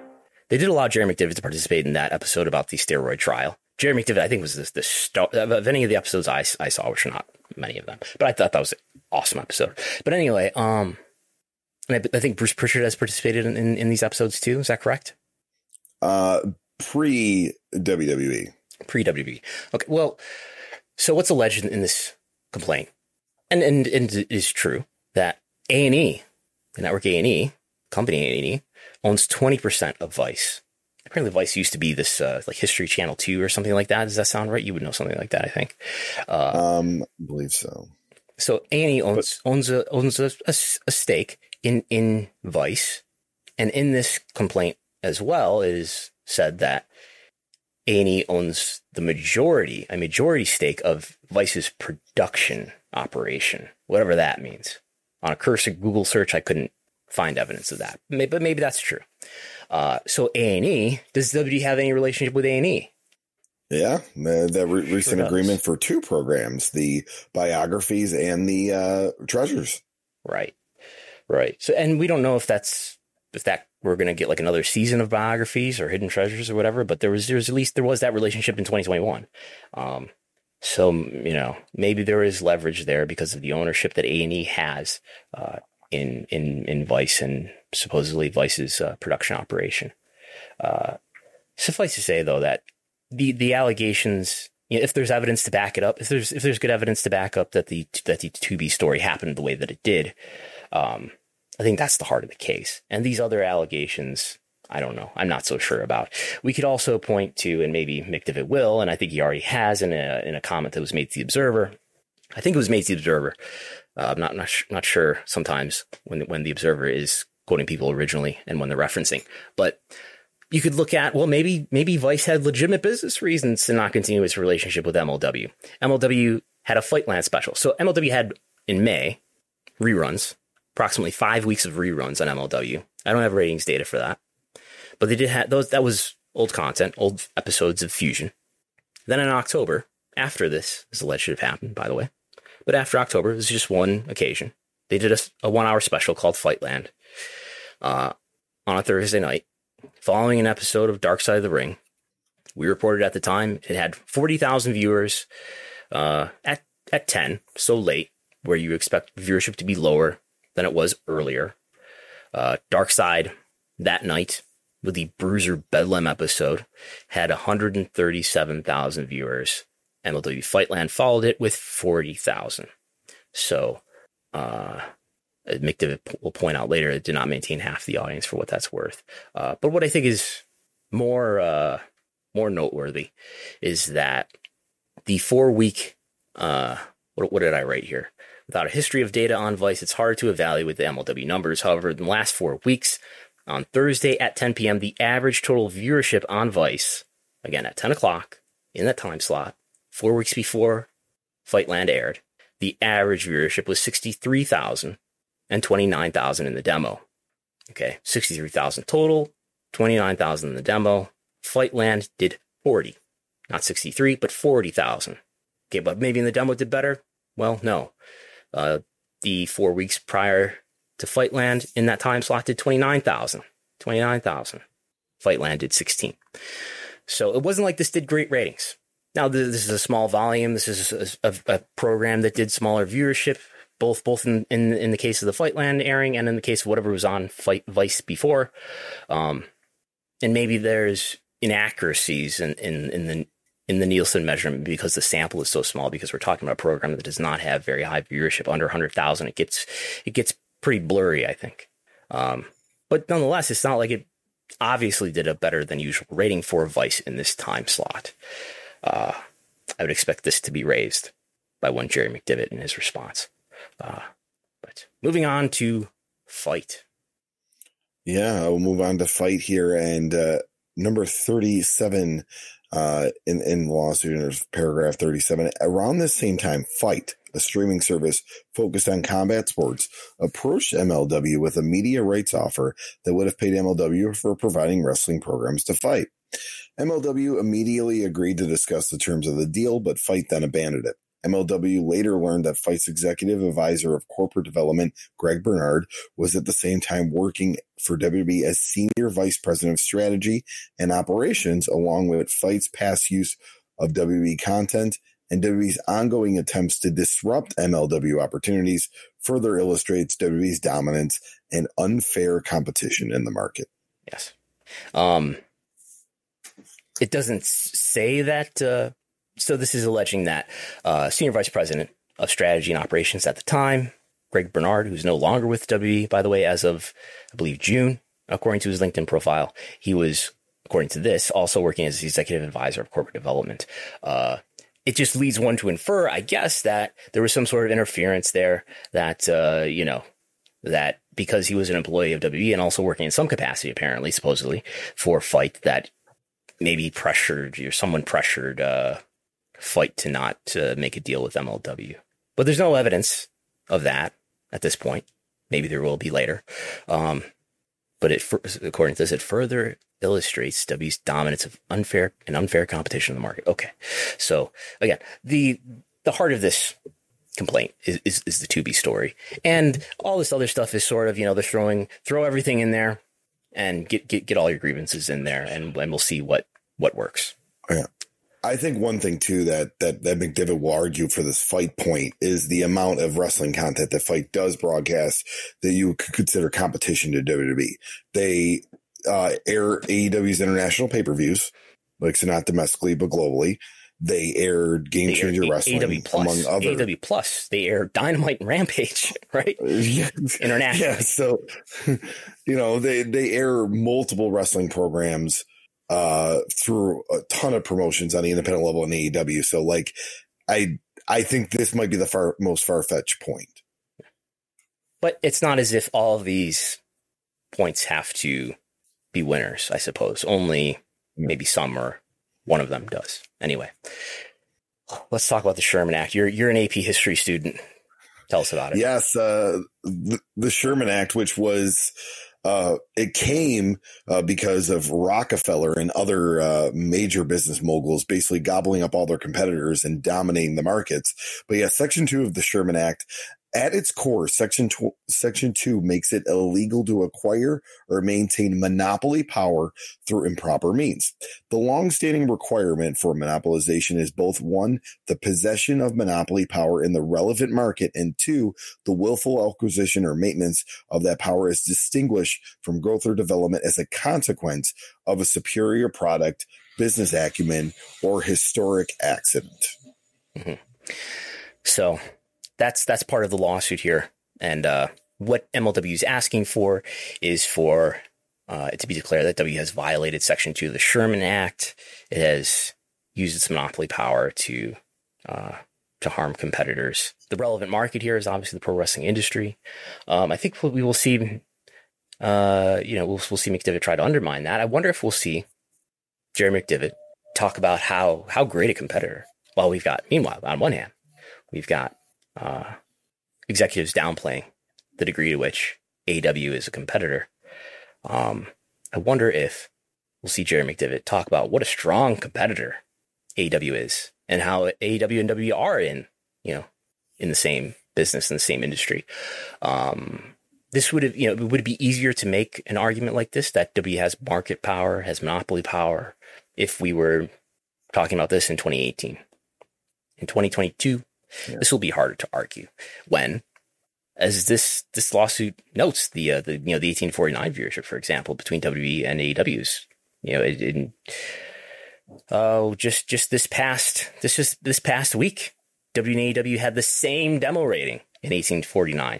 They did allow Jerry McDevitt to participate in that episode about the steroid trial Jerry McDevitt, I think was the, the start of any of the episodes I, I saw, which are not many of them, but I thought that was an awesome episode. But anyway, um, I, I, think Bruce Prichard has participated in, in, in, these episodes too. Is that correct? Uh, pre WWE. Pre WWE. Okay. Well, so what's alleged in this complaint? And, and, and is true that A&E, the network A&E, company A&E, owns 20% of Vice apparently Vice used to be this uh, like History Channel two or something like that. Does that sound right? You would know something like that, I think. Uh, um, I believe so. So A&E owns but, owns a owns a, a, a, stake in in Vice, and in this complaint as well is said that A&E owns the majority a majority stake of Vice's production operation, whatever that means. On a cursor Google search, I couldn't find evidence of that, but maybe that's true. Uh, so A and E, does W have any relationship with A and E? Yeah, the, the re- recent sure agreement for two programs, the biographies and the uh, treasures. Right, right. So, and we don't know if that's if that we're going to get like another season of biographies or hidden treasures or whatever. But there was there was at least there was that relationship in 2021. Um, so you know maybe there is leverage there because of the ownership that A and E has uh, in in in Vice and supposedly Vice's uh, production operation. Uh, suffice to say, though, that the the allegations, you know, if there's evidence to back it up, if there's if there's good evidence to back up that the that the Tubi story happened the way that it did, um, I think that's the heart of the case. And these other allegations, I don't know. I'm not so sure about. We could also point to, and maybe McDevitt will, and I think he already has in a in a comment that was made to the Observer. I think it was made to the Observer uh, I'm not not, sh- not sure sometimes when when the observer is quoting people originally and when they're referencing, but you could look at well maybe maybe Vice had legitimate business reasons to not continue its relationship with MLW. MLW had a Fightland special, so MLW had in May reruns, approximately five weeks of reruns on MLW. I don't have ratings data for that, but they did have those. That was old content, old episodes of Fusion. Then in October, after this is alleged to have happened, by the way, but after October, it was just one occasion. They did a, a one hour special called Fightland uh, on a Thursday night, following an episode of Dark Side of the Ring. We reported at the time it had 40,000 viewers uh, at, at 10, so late, where you expect viewership to be lower than it was earlier. Uh, Dark Side that night with the Bruiser Bedlam episode had 137,000 viewers MLW Fightland followed it with 40,000. So, uh, McDevitt will point out later it did not maintain half the audience for what that's worth. Uh, but what I think is more, uh, more noteworthy is that the four week, uh, what, what did I write here? Without a history of data on Vice, it's hard to evaluate the MLW numbers. However, in the last four weeks, on Thursday at 10 p.m., the average total viewership on Vice, again at 10 o'clock in that time slot, four weeks before Fightland aired, the average viewership was 63,000 and 29,000 in the demo. Okay, 63,000 total, 29,000 in the demo. Fightland did 40, not 63, but 40,000. Okay, but maybe in the demo did better? Well, no. Uh, the four weeks prior to Fightland in that time slot did 29,000. 29,000. Fightland did 16. So it wasn't like this did great ratings. Now, this is a small volume. This is a, a, a program that did smaller viewership, both both in, in, in the case of the Fightland airing and in the case of whatever was on Fight Vice before. Um, and maybe there's inaccuracies in, in, in the in the Nielsen measurement because the sample is so small. Because we're talking about a program that does not have very high viewership, under hundred thousand. It gets it gets pretty blurry, I think. Um, but nonetheless, it's not like it obviously did a better than usual rating for Vice in this time slot uh, I would expect this to be raised by one Jerry McDevitt in his response. Uh, but moving on to FITE. Yeah, we'll move on to FITE here. And uh, number 37 uh, in, in lawsuit, paragraph 37. Around the same time, FITE, a streaming service focused on combat sports, approached MLW with a media rights offer that would have paid MLW for providing wrestling programs to FITE. MLW immediately agreed to discuss the terms of the deal, but FITE then abandoned it. MLW later learned that FITE's executive advisor of corporate development, Greg Bernard, was at the same time working for WWE as senior vice president of strategy and operations, along with FITE's past use of WWE content and WWE's ongoing attempts to disrupt MLW opportunities further illustrates WWE's dominance and unfair competition in the market. Yes. Um, it doesn't say that. Uh, so this is alleging that uh, senior vice president of strategy and operations at the time, Greg Bernard, who's no longer with WWE, by the way, as of I believe June, according to his LinkedIn profile, he was, according to this, also working as executive advisor of corporate development. Uh, it just leads one to infer, I guess, that there was some sort of interference there that, uh, you know, that because he was an employee of WWE and also working in some capacity, apparently, supposedly, for FITE, that maybe pressured or someone pressured uh, FITE to not uh, make a deal with MLW. But there's no evidence of that at this point. Maybe there will be later. Um, but it, according to this, it further illustrates W's dominance of unfair and unfair competition in the market. Okay, so again, the the heart of this complaint is, is, is the Tubi story, and all this other stuff is sort of you know they're throwing throw everything in there and get get get all your grievances in there, and and we'll see what what works. Yeah. I think one thing too that that that McDevitt will argue for this FITE point is the amount of wrestling content that FITE does broadcast that you could consider competition to WWE. They uh, air AEW's international pay per views, like so not domestically but globally. They aired Game Changer Wrestling, AEW Plus, among other AEW Plus. They air Dynamite and Rampage, right? yeah, international. Yeah, so you know they they air multiple wrestling programs uh, through a ton of promotions on the independent level in AEW. So like, I I think this might be the far most far fetched point. But it's not as if all these points have to be winners. I suppose only maybe some or one of them does. Anyway, let's talk about the Sherman Act. You're you're an AP history student. Tell us about it. Yes, uh, the, the Sherman Act, which was uh, it came uh, because of Rockefeller and other uh, major business moguls basically gobbling up all their competitors and dominating the markets. But yeah, Section 2 of the Sherman Act at its core, Section tw- Section Two makes it illegal to acquire or maintain monopoly power through improper means. The long-standing requirement for monopolization is both one, the possession of monopoly power in the relevant market, and two, the willful acquisition or maintenance of that power is distinguished from growth or development as a consequence of a superior product, business acumen, or historic accident. Mm-hmm. So that's that's part of the lawsuit here. And uh, what MLW is asking for is for uh, it to be declared that W has violated Section Two of the Sherman Act. It has used its monopoly power to uh, to harm competitors. The relevant market here is obviously the pro wrestling industry. Um, I think we will see, uh, you know, we'll, we'll see McDevitt try to undermine that. I wonder if we'll see Jerry McDevitt talk about how how great a competitor. Well, we've got meanwhile on one hand, we've got uh, executives downplaying the degree to which AW is a competitor. Um, I wonder if we'll see Jerry McDevitt talk about what a strong competitor AW is and how AW and W are in, you know, in the same business in the same industry. Um, this would have, you know, would it be easier to make an argument like this that W has market power, has monopoly power, if we were talking about this in 2018? In 2022, This will be harder to argue when, as this this lawsuit notes, the uh, the you know the 1849 viewership, for example, between WWE and AEW's, you know, in oh just just this past this just this past week, AEW had the same demo rating in 1849.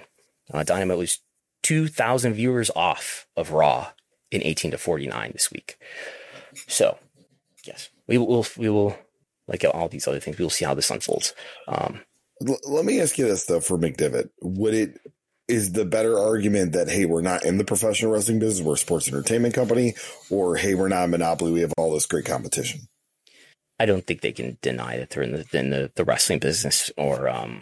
Uh, Dynamite was 2,000 viewers off of Raw in 18 to 49 this week. So, yes, we will we will like all these other things. We'll see how this unfolds. Um, L- let me ask you this though, for McDevitt, would it is the better argument that hey, we're not in the professional wrestling business, we're a sports entertainment company, or hey, we're not a monopoly, we have all this great competition? I don't think they can deny that they're in the in the, the wrestling business, or um,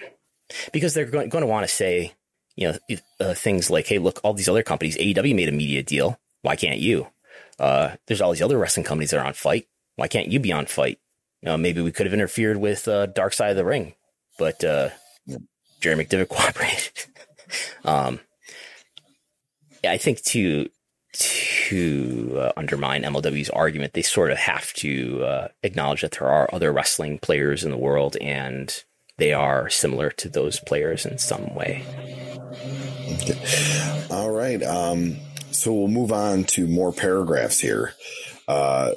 because they're going, going to want to say, you know, uh, things like, hey, look, all these other companies, AEW made a media deal, why can't you? Uh, there's all these other wrestling companies that are on FITE, Why can't you be on FITE? Know, maybe we could have interfered with uh, Dark Side of the Ring, but uh, Jerry McDevitt cooperated. um, I think to to uh, undermine MLW's argument, they sort of have to uh, acknowledge that there are other wrestling players in the world and they are similar to those players in some way. All right. Um, so we'll move on to more paragraphs here. Uh,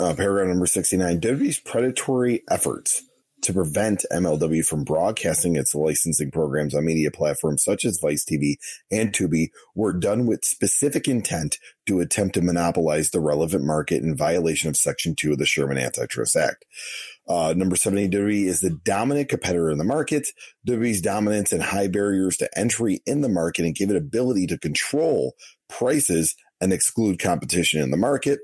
uh, paragraph number 69 WWE's predatory efforts to prevent MLW from broadcasting its licensing programs on media platforms such as Vice TV and Tubi were done with specific intent to attempt to monopolize the relevant market in violation of Section 2 of the Sherman Antitrust Act. Uh, number 70, WWE is the dominant competitor in the market. WWE's dominance and high barriers to entry in the market and give it ability to control prices and exclude competition in the market.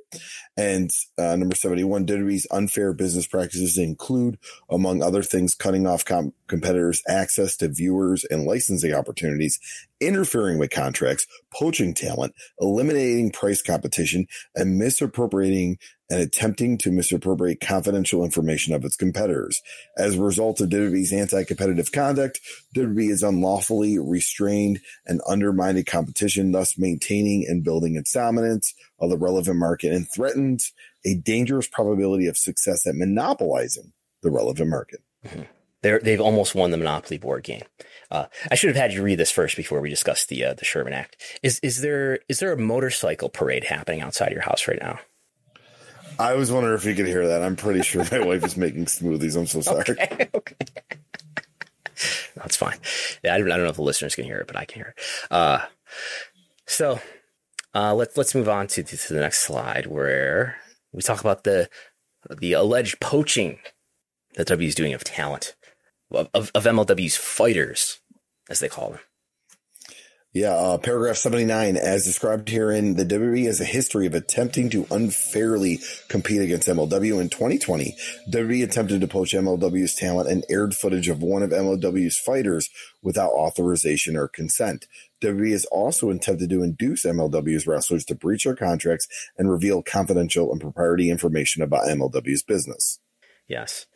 And uh, number 71, WWE's unfair business practices include, among other things, cutting off com- competitors' access to viewers and licensing opportunities, interfering with contracts, poaching talent, eliminating price competition, and misappropriating and attempting to misappropriate confidential information of its competitors. As a result of WWE's anti-competitive conduct, WWE is unlawfully restrained and undermined competition, thus maintaining and building its dominance of the relevant market and threatens a dangerous probability of success at monopolizing the relevant market. Mm-hmm. they have almost won the Monopoly board game. Uh, I should have had you read this first before we discussed the uh, the Sherman Act. Is is there is there a motorcycle parade happening outside your house right now? I was wondering if you could hear that. I'm pretty sure my wife is making smoothies. I'm so sorry. Okay, okay. That's fine. Yeah, I don't, I don't know if the listeners can hear it, but I can hear it. Uh, so uh, let's let's move on to, to the next slide where we talk about the the alleged poaching that W is doing of talent of, of, of MLW's fighters, as they call them. Yeah, uh, paragraph 79, as described herein, the WWE has a history of attempting to unfairly compete against MLW. In 2020, WWE attempted to poach MLW's talent and aired footage of one of MLW's fighters without authorization or consent. WWE has also attempted to induce MLW's wrestlers to breach their contracts and reveal confidential and proprietary information about MLW's business. Yes.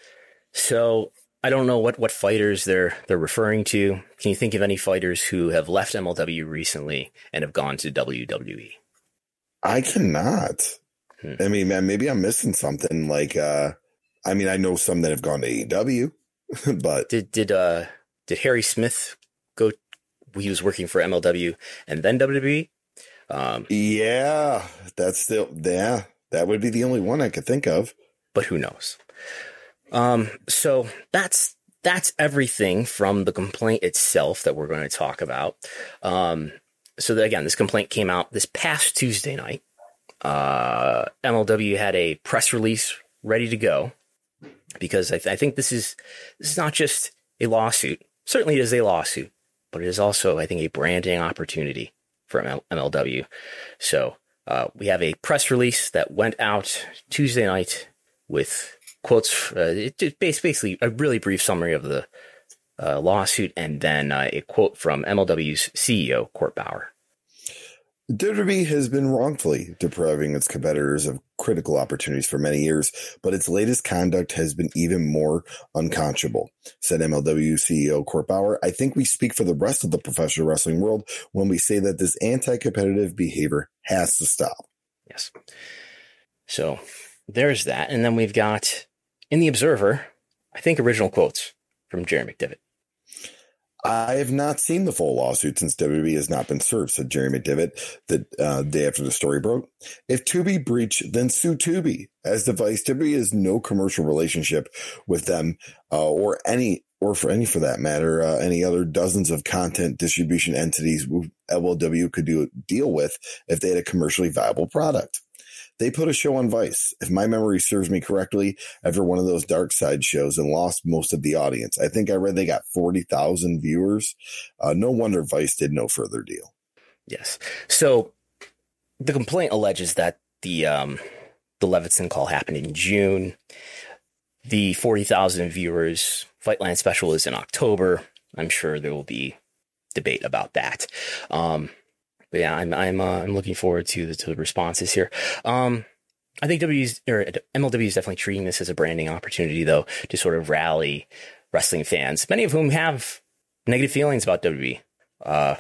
So I don't know what, what fighters they're they're referring to. Can you think of any fighters who have left MLW recently and have gone to WWE? I cannot. Hmm. I mean, man, maybe I'm missing something. Like, uh, I mean, I know some that have gone to AEW, but did did uh did Harry Smith go? He was working for MLW and then WWE. Um, yeah, that's still yeah. That would be the only one I could think of. But who knows? Um, so that's that's everything from the complaint itself that we're going to talk about. Um, so that, again, this complaint came out this past Tuesday night. Uh, MLW had a press release ready to go because I, th- I think this is this is not just a lawsuit. Certainly, it is a lawsuit, but it is also, I think, a branding opportunity for ML- MLW. So uh, we have a press release that went out Tuesday night with quotes. Uh, it, basically a really brief summary of the uh, lawsuit, and then uh, a quote from MLW's CEO Court Bauer. WWE has been wrongfully depriving its competitors of critical opportunities for many years, but its latest conduct has been even more unconscionable, said MLW CEO Court Bauer. I think we speak for the rest of the professional wrestling world when we say that this anti competitive behavior has to stop. Yes. So there's that. And then we've got in the Observer, I think original quotes from Jerry McDevitt. I have not seen the full lawsuit since WWE has not been served, said Jerry McDevitt the uh, day after the story broke. If Tubi breached, then sue Tubi. As device, Tubi has no commercial relationship with them uh, or any, or for any for that matter, uh, any other dozens of content distribution entities MLW could do deal with if they had a commercially viable product. They put a show on Vice, if my memory serves me correctly, after one of those dark side shows and lost most of the audience. I think I read they got 40,000 viewers. Uh, no wonder Vice did no further deal. Yes. So the complaint alleges that the, um, the Levittson call happened in June. The 40,000 viewers Fightland special is in October. I'm sure there will be debate about that. Um, but yeah, I'm I'm uh, I'm looking forward to the to the responses here. Um, I think W's or MLW is definitely treating this as a branding opportunity, though, to sort of rally wrestling fans, many of whom have negative feelings about WWE. Uh,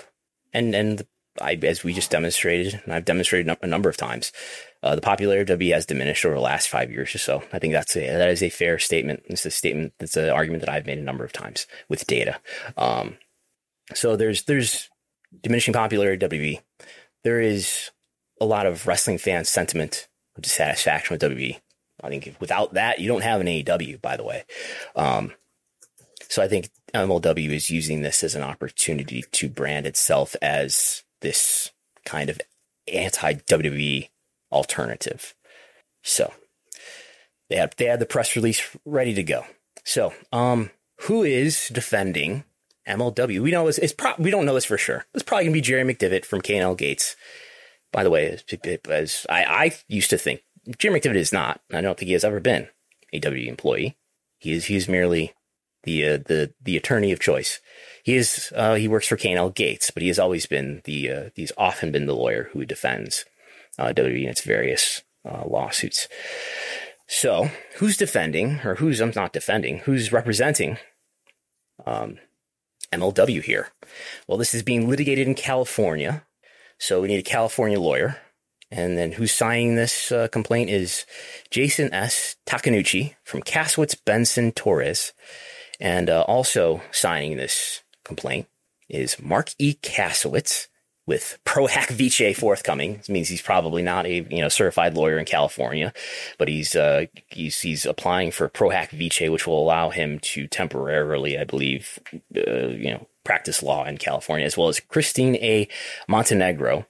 and and I, as we just demonstrated, and I've demonstrated a number of times, uh, the popularity of WWE has diminished over the last five years or so. I think that's a, that is a fair statement. It's a statement. It's an argument that I've made a number of times with data. Um, so there's there's diminishing popularity of WWE. There is a lot of wrestling fan sentiment of dissatisfaction with WWE. I think without that, you don't have an AEW, by the way. Um, so I think MLW is using this as an opportunity to brand itself as this kind of anti WWE alternative. So they had they had the press release ready to go. So, um, who is defending MLW? We know it's, it's pro- we don't know this for sure. It's probably gonna be Jerry McDevitt from K&L Gates. By the way, as, I, I used to think, Jerry McDevitt is not. I don't think he has ever been a W employee. He is he's merely the uh, the the attorney of choice. He is uh, he works for K&L Gates, but he has always been the uh, he's often been the lawyer who defends uh, WWE in its various uh, lawsuits. So, who's defending, or who's I'm not defending, who's representing um, MLW here? Well, this is being litigated in California, so we need a California lawyer. And then who's signing this uh, complaint is Jason S. Takenouchi from Kasowitz Benson Torres. And uh, also signing this complaint is Marc E. Kasowitz with pro hac Vice forthcoming. This means he's probably not a you know certified lawyer in California, but he's uh, he's he's applying for pro hac vice, which will allow him to temporarily, I believe, uh, you know, practice law in California, as well as Christine A. Montenegro,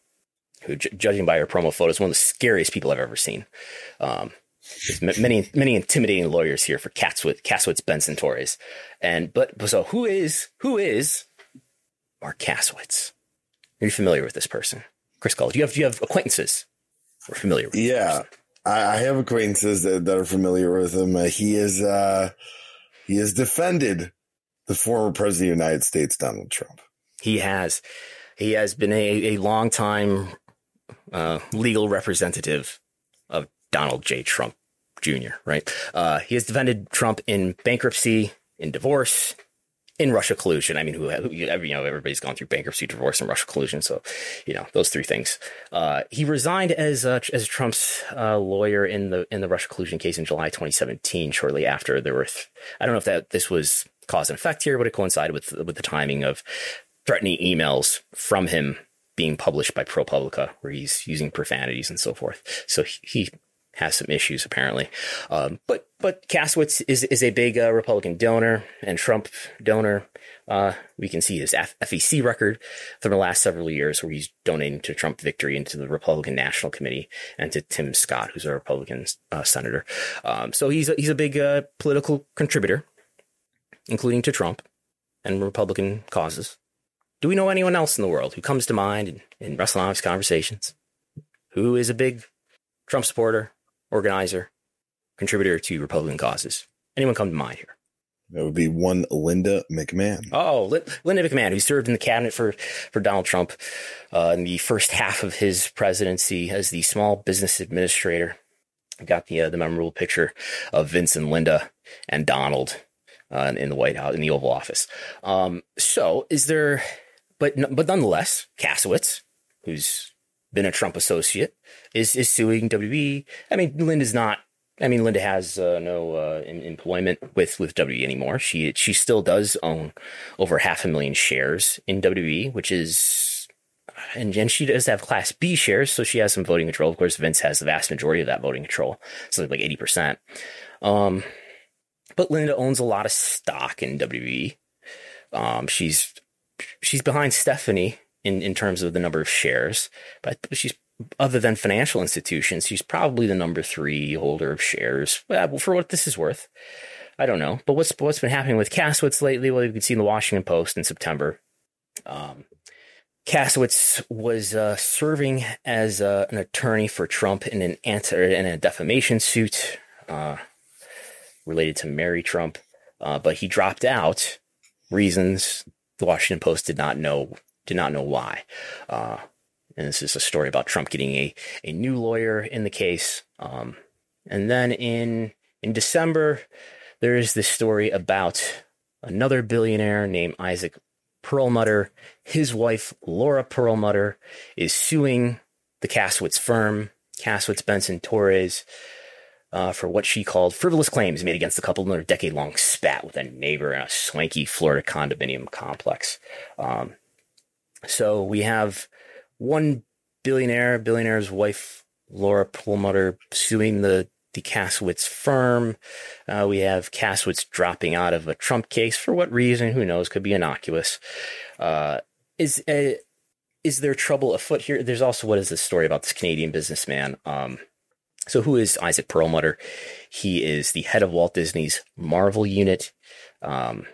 who, j- judging by her promo photos, one of the scariest people I've ever seen. Um, there's many many intimidating lawyers here for Kasowitz, Kasowitz Benson Torres, and but so who is who is Marc Kasowitz? Are you familiar with this person, Chris Gullo? Do you have do you have acquaintances or familiar? with Yeah, I, I, have acquaintances that, that, are familiar with him. Uh, he is uh, he has defended the former president of the United States, Donald Trump. He has. He has been a, a long time uh, legal representative of Donald J. Trump Jr., right? Uh, he has defended Trump in bankruptcy, in divorce, in Russia collusion. I mean, who, who, you know, everybody's gone through bankruptcy, divorce, and Russia collusion. So, you know, those three things. Uh, he resigned as uh, as Trump's uh, lawyer in the in the Russia collusion case in July 2017. Shortly after there were, th- I don't know if that this was cause and effect here, but it coincided with with the timing of threatening emails from him being published by ProPublica, where he's using profanities and so forth. So he, he has some issues apparently. Um, but but Kasowitz is is a big uh, Republican donor and Trump donor. Uh, we can see his F- FEC record from the last several years, where he's donating to Trump victory and to the Republican National Committee and to Tim Scott, who's a Republican uh, senator. Um, so he's a, he's a big uh, political contributor, including to Trump and Republican causes. Do we know anyone else in the world who comes to mind in, in WrestleNomics conversations who is a big Trump supporter, organizer, contributor to Republican causes. Anyone come to mind here? That would be one Linda McMahon. Oh, Linda McMahon, who served in the cabinet for, for Donald Trump uh, in the first half of his presidency as the small business administrator. I've got the uh, the memorable picture of Vince and Linda and Donald uh, in the White House in the Oval Office. Um, so, is there? But but nonetheless, Kasowitz, who's been a Trump associate, is is suing WWE. I mean, Linda's not. I mean, Linda has uh, no uh, employment with with WWE anymore. She she still does own over half a million shares in WWE, which is, and, and she does have Class B shares, so she has some voting control. Of course, Vince has the vast majority of that voting control, something like eighty percent. Um, but Linda owns a lot of stock in WWE. Um, she's she's behind Stephanie in, in terms of the number of shares, but she's other than financial institutions, he's probably the number three holder of shares. Well, for what this is worth, I don't know. But what's what's been happening with Kasowitz lately? Well, you can see in the Washington Post in September. Um, Kasowitz was uh, serving as uh, an attorney for Trump in an anti in a defamation suit uh, related to Mary Trump, uh, but he dropped out. Reasons the Washington Post did not know did not know why. And this is a story about Trump getting a, a new lawyer in the case. Um, and then in in December, there is this story about another billionaire named Isaac Perlmutter, his wife, Laura Perlmutter, is suing the Kasowitz firm, Kasowitz Benson Torres, uh, for what she called frivolous claims made against the couple in their decade long spat with a neighbor in a swanky Florida condominium complex. Um, so we have one billionaire, billionaire's wife, Laura Perlmutter, suing the the Kasowitz firm. Uh, we have Kasowitz dropping out of a Trump case for what reason? Who knows? Could be innocuous. Uh, is uh, is there trouble afoot here? There's also what is the story about this Canadian businessman? Um, so who is Isaac Perlmutter? He is the head of Walt Disney's Marvel unit. Um,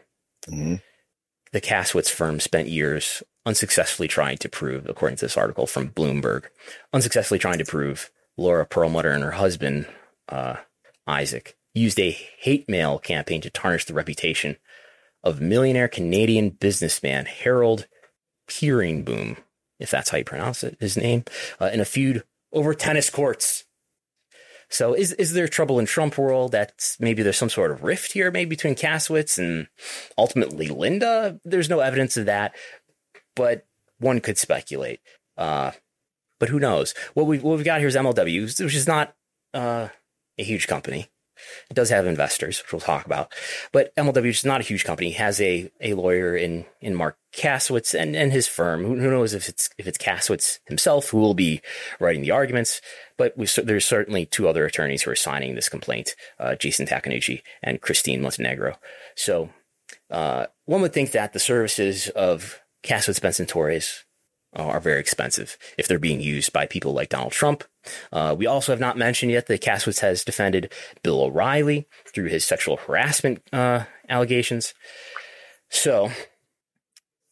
mm-hmm. The Kasowitz firm spent years unsuccessfully trying to prove, according to this article from Bloomberg, unsuccessfully trying to prove Laura Perlmutter and her husband, uh, Isaac, used a hate mail campaign to tarnish the reputation of millionaire Canadian businessman Harold Peerenboom, if that's how you pronounce it, his name, uh, in a feud over tennis courts. So is is there trouble in Trump world that maybe there's some sort of rift here, maybe between Kasowitz and ultimately Linda? There's no evidence of that, but one could speculate. Uh, but who knows? What we've what we've got here is MLW, which is not uh, a huge company. It does have investors, which we'll talk about. But MLW is not a huge company. has a, a lawyer in, in Marc Kasowitz and, and his firm. Who, who knows if it's if it's Kasowitz himself who will be writing the arguments. But there's certainly two other attorneys who are signing this complaint, uh, Jason Takenouchi and Christine Montenegro. So uh, one would think that the services of Kasowitz Benson Torres are very expensive if they're being used by people like Donald Trump. Uh, we also have not mentioned yet that Kasowitz has defended Bill O'Reilly through his sexual harassment uh, allegations. So,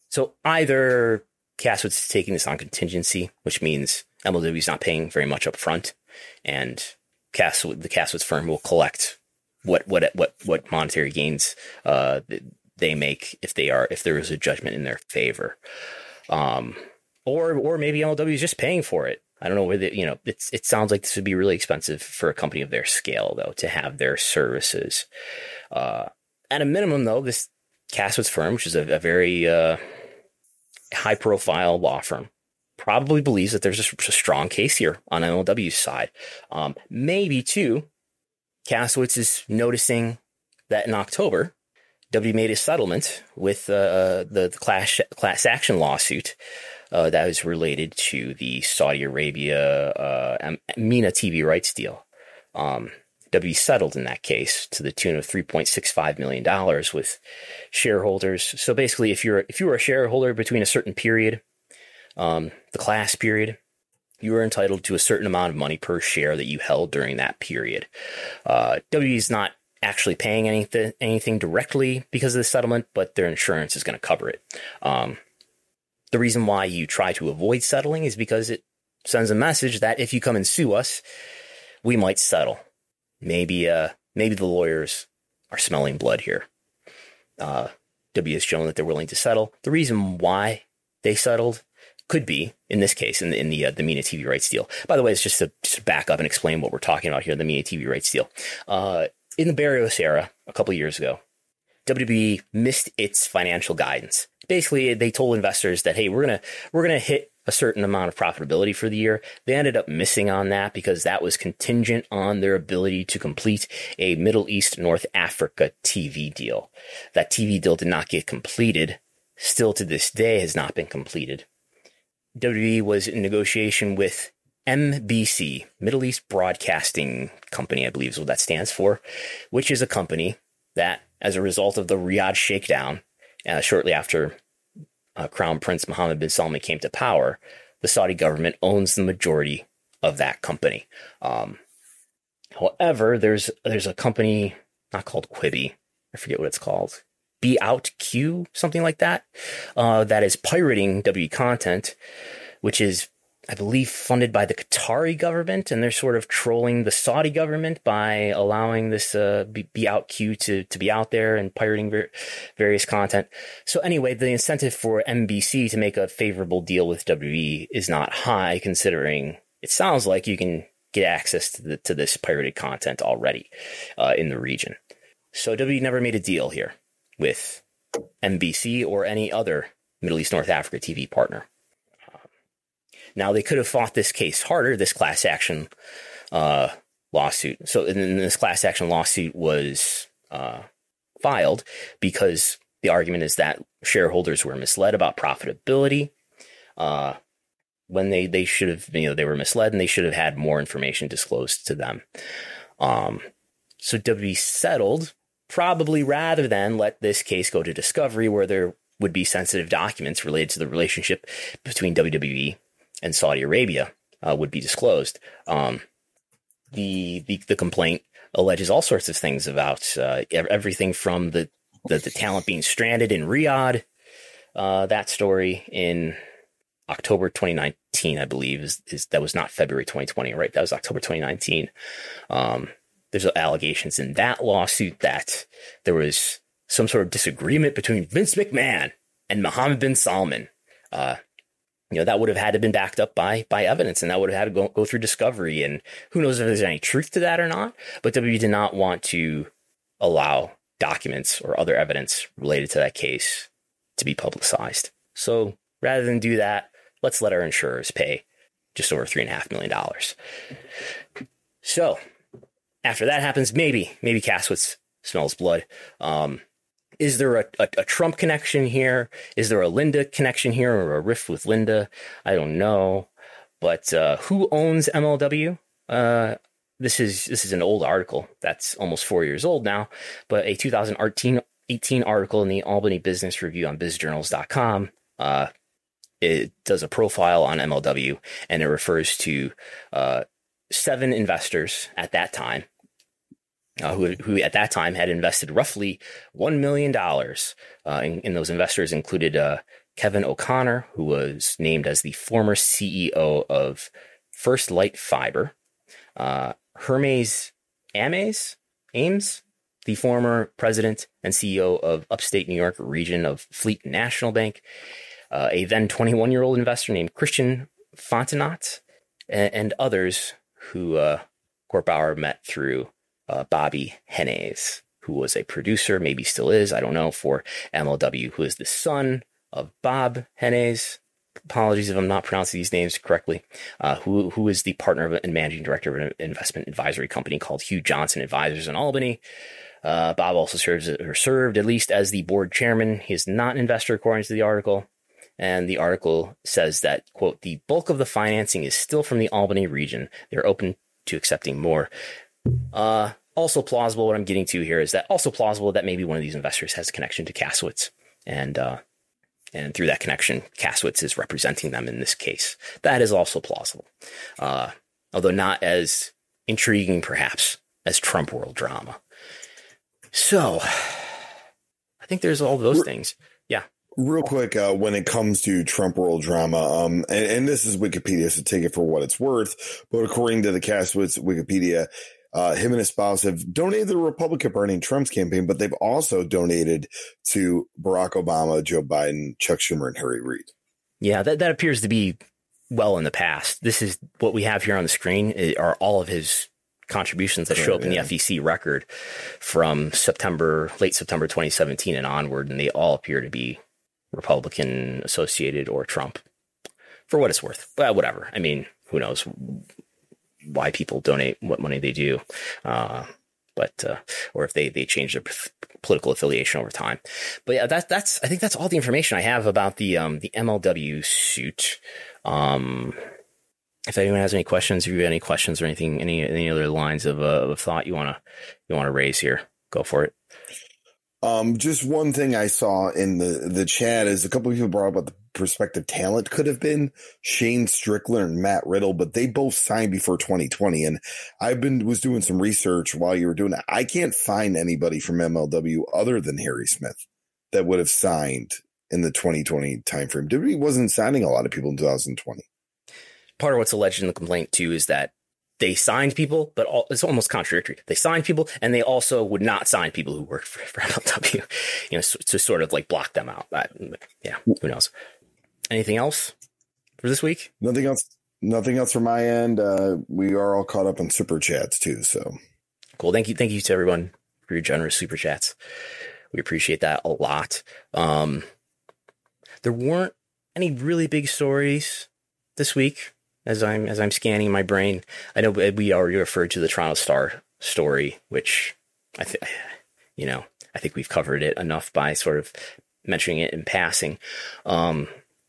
so either Kasowitz is taking this on contingency, which means MLW is not paying very much up front, and Kasowitz, the Kasowitz firm will collect what what what what monetary gains uh, they make if they are if there is a judgment in their favor. Um, or or maybe MLW is just paying for it. I don't know whether you know it's it sounds like this would be really expensive for a company of their scale though to have their services. Uh, at a minimum though, this Kasowitz firm, which is a, a very uh, high profile law firm, probably believes that there's a, a strong case here on MLW's side. Um, maybe too, Kasowitz is noticing that in October, W made a settlement with uh, the, the class class action lawsuit uh, that was related to the Saudi Arabia uh, MENA TV rights deal. Um, W settled in that case to the tune of $3.65 million with shareholders. So basically, if you're if you were a shareholder between a certain period, um, the class period, you were entitled to a certain amount of money per share that you held during that period. Uh, w is not actually paying anything anything directly because of the settlement, but their insurance is going to cover it. Um, the reason why you try to avoid settling is because it sends a message that if you come and sue us, we might settle. Maybe, uh, maybe the lawyers are smelling blood here. Uh, W has shown that they're willing to settle. The reason why they settled could be, in this case, in the, in the, uh, the MENA TV rights deal. By the way, it's just to, just back up and explain what we're talking about here, the MENA TV rights deal. Uh, in the Barrios era, a couple years ago, WWE missed its financial guidance. Basically, they told investors that, hey, we're gonna we're gonna hit a certain amount of profitability for the year. They ended up missing on that because that was contingent on their ability to complete a Middle East North Africa TV deal. That TV deal did not get completed. Still to this day has not been completed. WWE was in negotiation with MBC, Middle East Broadcasting Company, I believe is what that stands for, which is a company that as a result of the Riyadh shakedown, uh, shortly after uh, Crown Prince Mohammed bin Salman came to power, the Saudi government owns the majority of that company. Um, however, there's there's a company not called Quibi, I forget what it's called, beoutQ, something like that, uh, that is pirating W content, which is I believe, funded by the Qatari government, and they're sort of trolling the Saudi government by allowing this uh, be, out queue to to be out there and pirating ver- various content. So anyway, the incentive for MBC to make a favorable deal with WWE is not high, considering it sounds like you can get access to the, to this pirated content already uh, in the region. So WWE never made a deal here with MBC or any other Middle East North Africa TV partner. Now they could have fought this case harder, this class action uh, lawsuit. So this class action lawsuit was uh, filed because the argument is that shareholders were misled about profitability. Uh, when they, they should have, you know, they were misled and they should have had more information disclosed to them. Um, so WWE settled probably rather than let this case go to discovery where there would be sensitive documents related to the relationship between WWE and Saudi Arabia uh, would be disclosed. Um, the, the, the complaint alleges all sorts of things about uh, everything from the, the, the talent being stranded in Riyadh. Uh, that story in October 2019, I believe, is, is that was not February 2020, right? That was October 2019. Um, there's allegations in that lawsuit that there was some sort of disagreement between Vince McMahon and Mohammed bin Salman. Uh, you know, that would have had to have been backed up by by evidence and that would have had to go, go through discovery. And who knows if there's any truth to that or not. But WWE did not want to allow documents or other evidence related to that case to be publicized. So rather than do that, let's let our insurers pay just over three and a half million dollars. So after that happens, maybe, maybe Kasowitz smells blood. Um, is there a, a, a, Trump connection here? Is there a Linda connection here or a rift with Linda? I don't know. But uh, who owns MLW? Uh, this is this is an old article that's almost four years old now, but a 2018 18 article in the Albany Business Review on BizJournals.com. Uh, it does a profile on MLW and it refers to uh, seven investors at that time uh, who, who at that time had invested roughly $1 million. Uh, in, in, those investors included uh, Kevin O'Connor, who was named as the former CEO of First Light Fiber, uh, Hermes Ames, Ames, the former president and CEO of upstate New York region of Fleet National Bank, uh, a then 21 year old investor named Christian Fontenot, and, and others who uh, Bauer met through uh, Bobby Hennes, who was a producer, maybe still is, I don't know, for MLW, who is the son of Bob Hennes. Apologies if I'm not pronouncing these names correctly. Uh, who who is the partner and managing director of an investment advisory company called Hugh Johnson Advisors in Albany. Uh, Bob also serves or served at least as the board chairman. He is not an investor according to the article. And the article says that, quote, the bulk of the financing is still from the Albany region. They're open to accepting more. Uh, also plausible, what I'm getting to here is that also plausible that maybe one of these investors has a connection to Kasowitz. And, uh, and through that connection, Kasowitz is representing them in this case. That is also plausible. Uh, although not as intriguing, perhaps, as Trump world drama. So, I think there's all those things. Yeah. Real quick, uh, when it comes to Trump world drama, um, and, and, this is Wikipedia, so take it for what it's worth. But according to the Kasowitz Wikipedia, uh, him and his spouse have donated to the Republican Party and Trump's campaign, but they've also donated to Barack Obama, Joe Biden, Chuck Schumer, and Harry Reid. Yeah, that, that appears to be well in the past. This is what we have here on the screen eh, are all of his contributions that show up in the FEC record from September, late September 2017 and onward, and they all appear to be Republican associated or Trump. For what it's worth, but whatever. I mean, who knows? Why people donate what money they do. Uh, but uh, or if they they change their political affiliation over time. But yeah, that's that's I think that's all the information I have about the um, the MLW suit. Um, if anyone has any questions, if you have any questions or anything, any any other lines of, uh, of thought you wanna you wanna raise here, go for it. Um, just one thing I saw in the the chat is a couple of people brought up about the prospective talent could have been Shane Strickland and Matt Riddle, but they both signed before 2020. And I've been was doing some research while you were doing that. I can't find anybody from MLW other than Harry Smith that would have signed in the 2020 timeframe. WWE wasn't signing a lot of people in 2020. Part of what's alleged in the complaint too is that they signed people, but all, it's almost contradictory. They signed people, and they also would not sign people who worked for, for MLW, you know, so, to sort of like block them out. But, yeah, who knows? Anything else for this week? Nothing else. Nothing else from my end. Uh, we are all caught up on super chats too. So cool. Thank you. Thank you to everyone for your generous super chats. We appreciate that a lot. Um, there weren't any really big stories this week as I'm as I'm scanning my brain. I know we already referred to the Toronto Star story, which I think you know I think we've covered it enough by sort of mentioning it in passing. Um,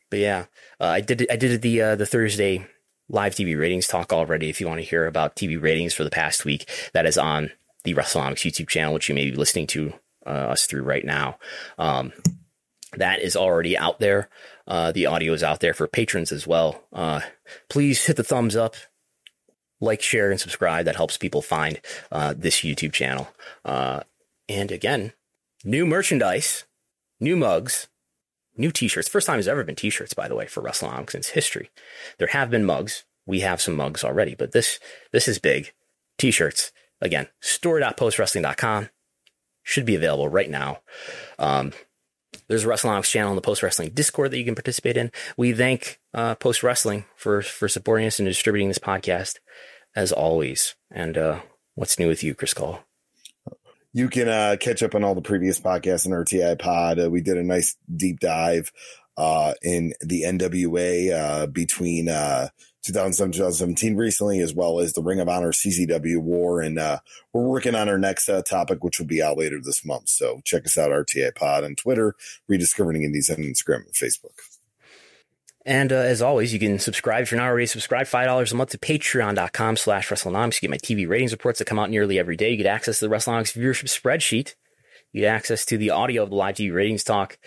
but yeah, uh, I did I did the uh, the Thursday live TV ratings talk already. If you want to hear about TV ratings for the past week, that is on the WrestleNomics YouTube channel, which you may be listening to uh, us through right now. Um, that is already out there. Uh, the audio is out there for patrons as well. Uh, please hit the thumbs up, like, share, and subscribe. That helps people find uh, this YouTube channel. Uh, and again, new merchandise, new mugs, new t-shirts. First time there's ever been t-shirts, by the way, for WrestleNomics since history. There have been mugs. We have some mugs already, but this this is big. T-shirts. Again, store.postwrestling.com should be available right now. Um, there's a WrestleNomics channel in the Post Wrestling Discord that you can participate in. We thank uh, Post Wrestling for for supporting us and distributing this podcast as always. And uh, what's new with you, Chris Gullo? You can uh, catch up on all the previous podcasts in RTI Pod. Uh, we did a nice deep dive uh, in the NWA uh, between uh, 2017 recently, as well as the Ring of Honor CZW War. And uh, we're working on our next uh, topic, which will be out later this month. So check us out, RTI Pod on Twitter, Rediscovering Indies on Instagram and Facebook. And uh, as always, you can subscribe if you're not already subscribed. $5 a month to patreon.com slash WrestleNomics. You get my TV ratings reports that come out nearly every day. You get access to the WrestleNomics viewership spreadsheet. You get access to the audio of the live TV ratings talk.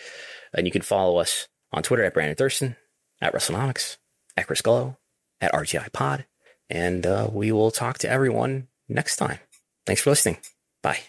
And you can follow us on Twitter at Brandon Thurston, at WrestleNomics, at Chris Gullo, at RTI Pod. And uh, we will talk to everyone next time. Thanks for listening. Bye.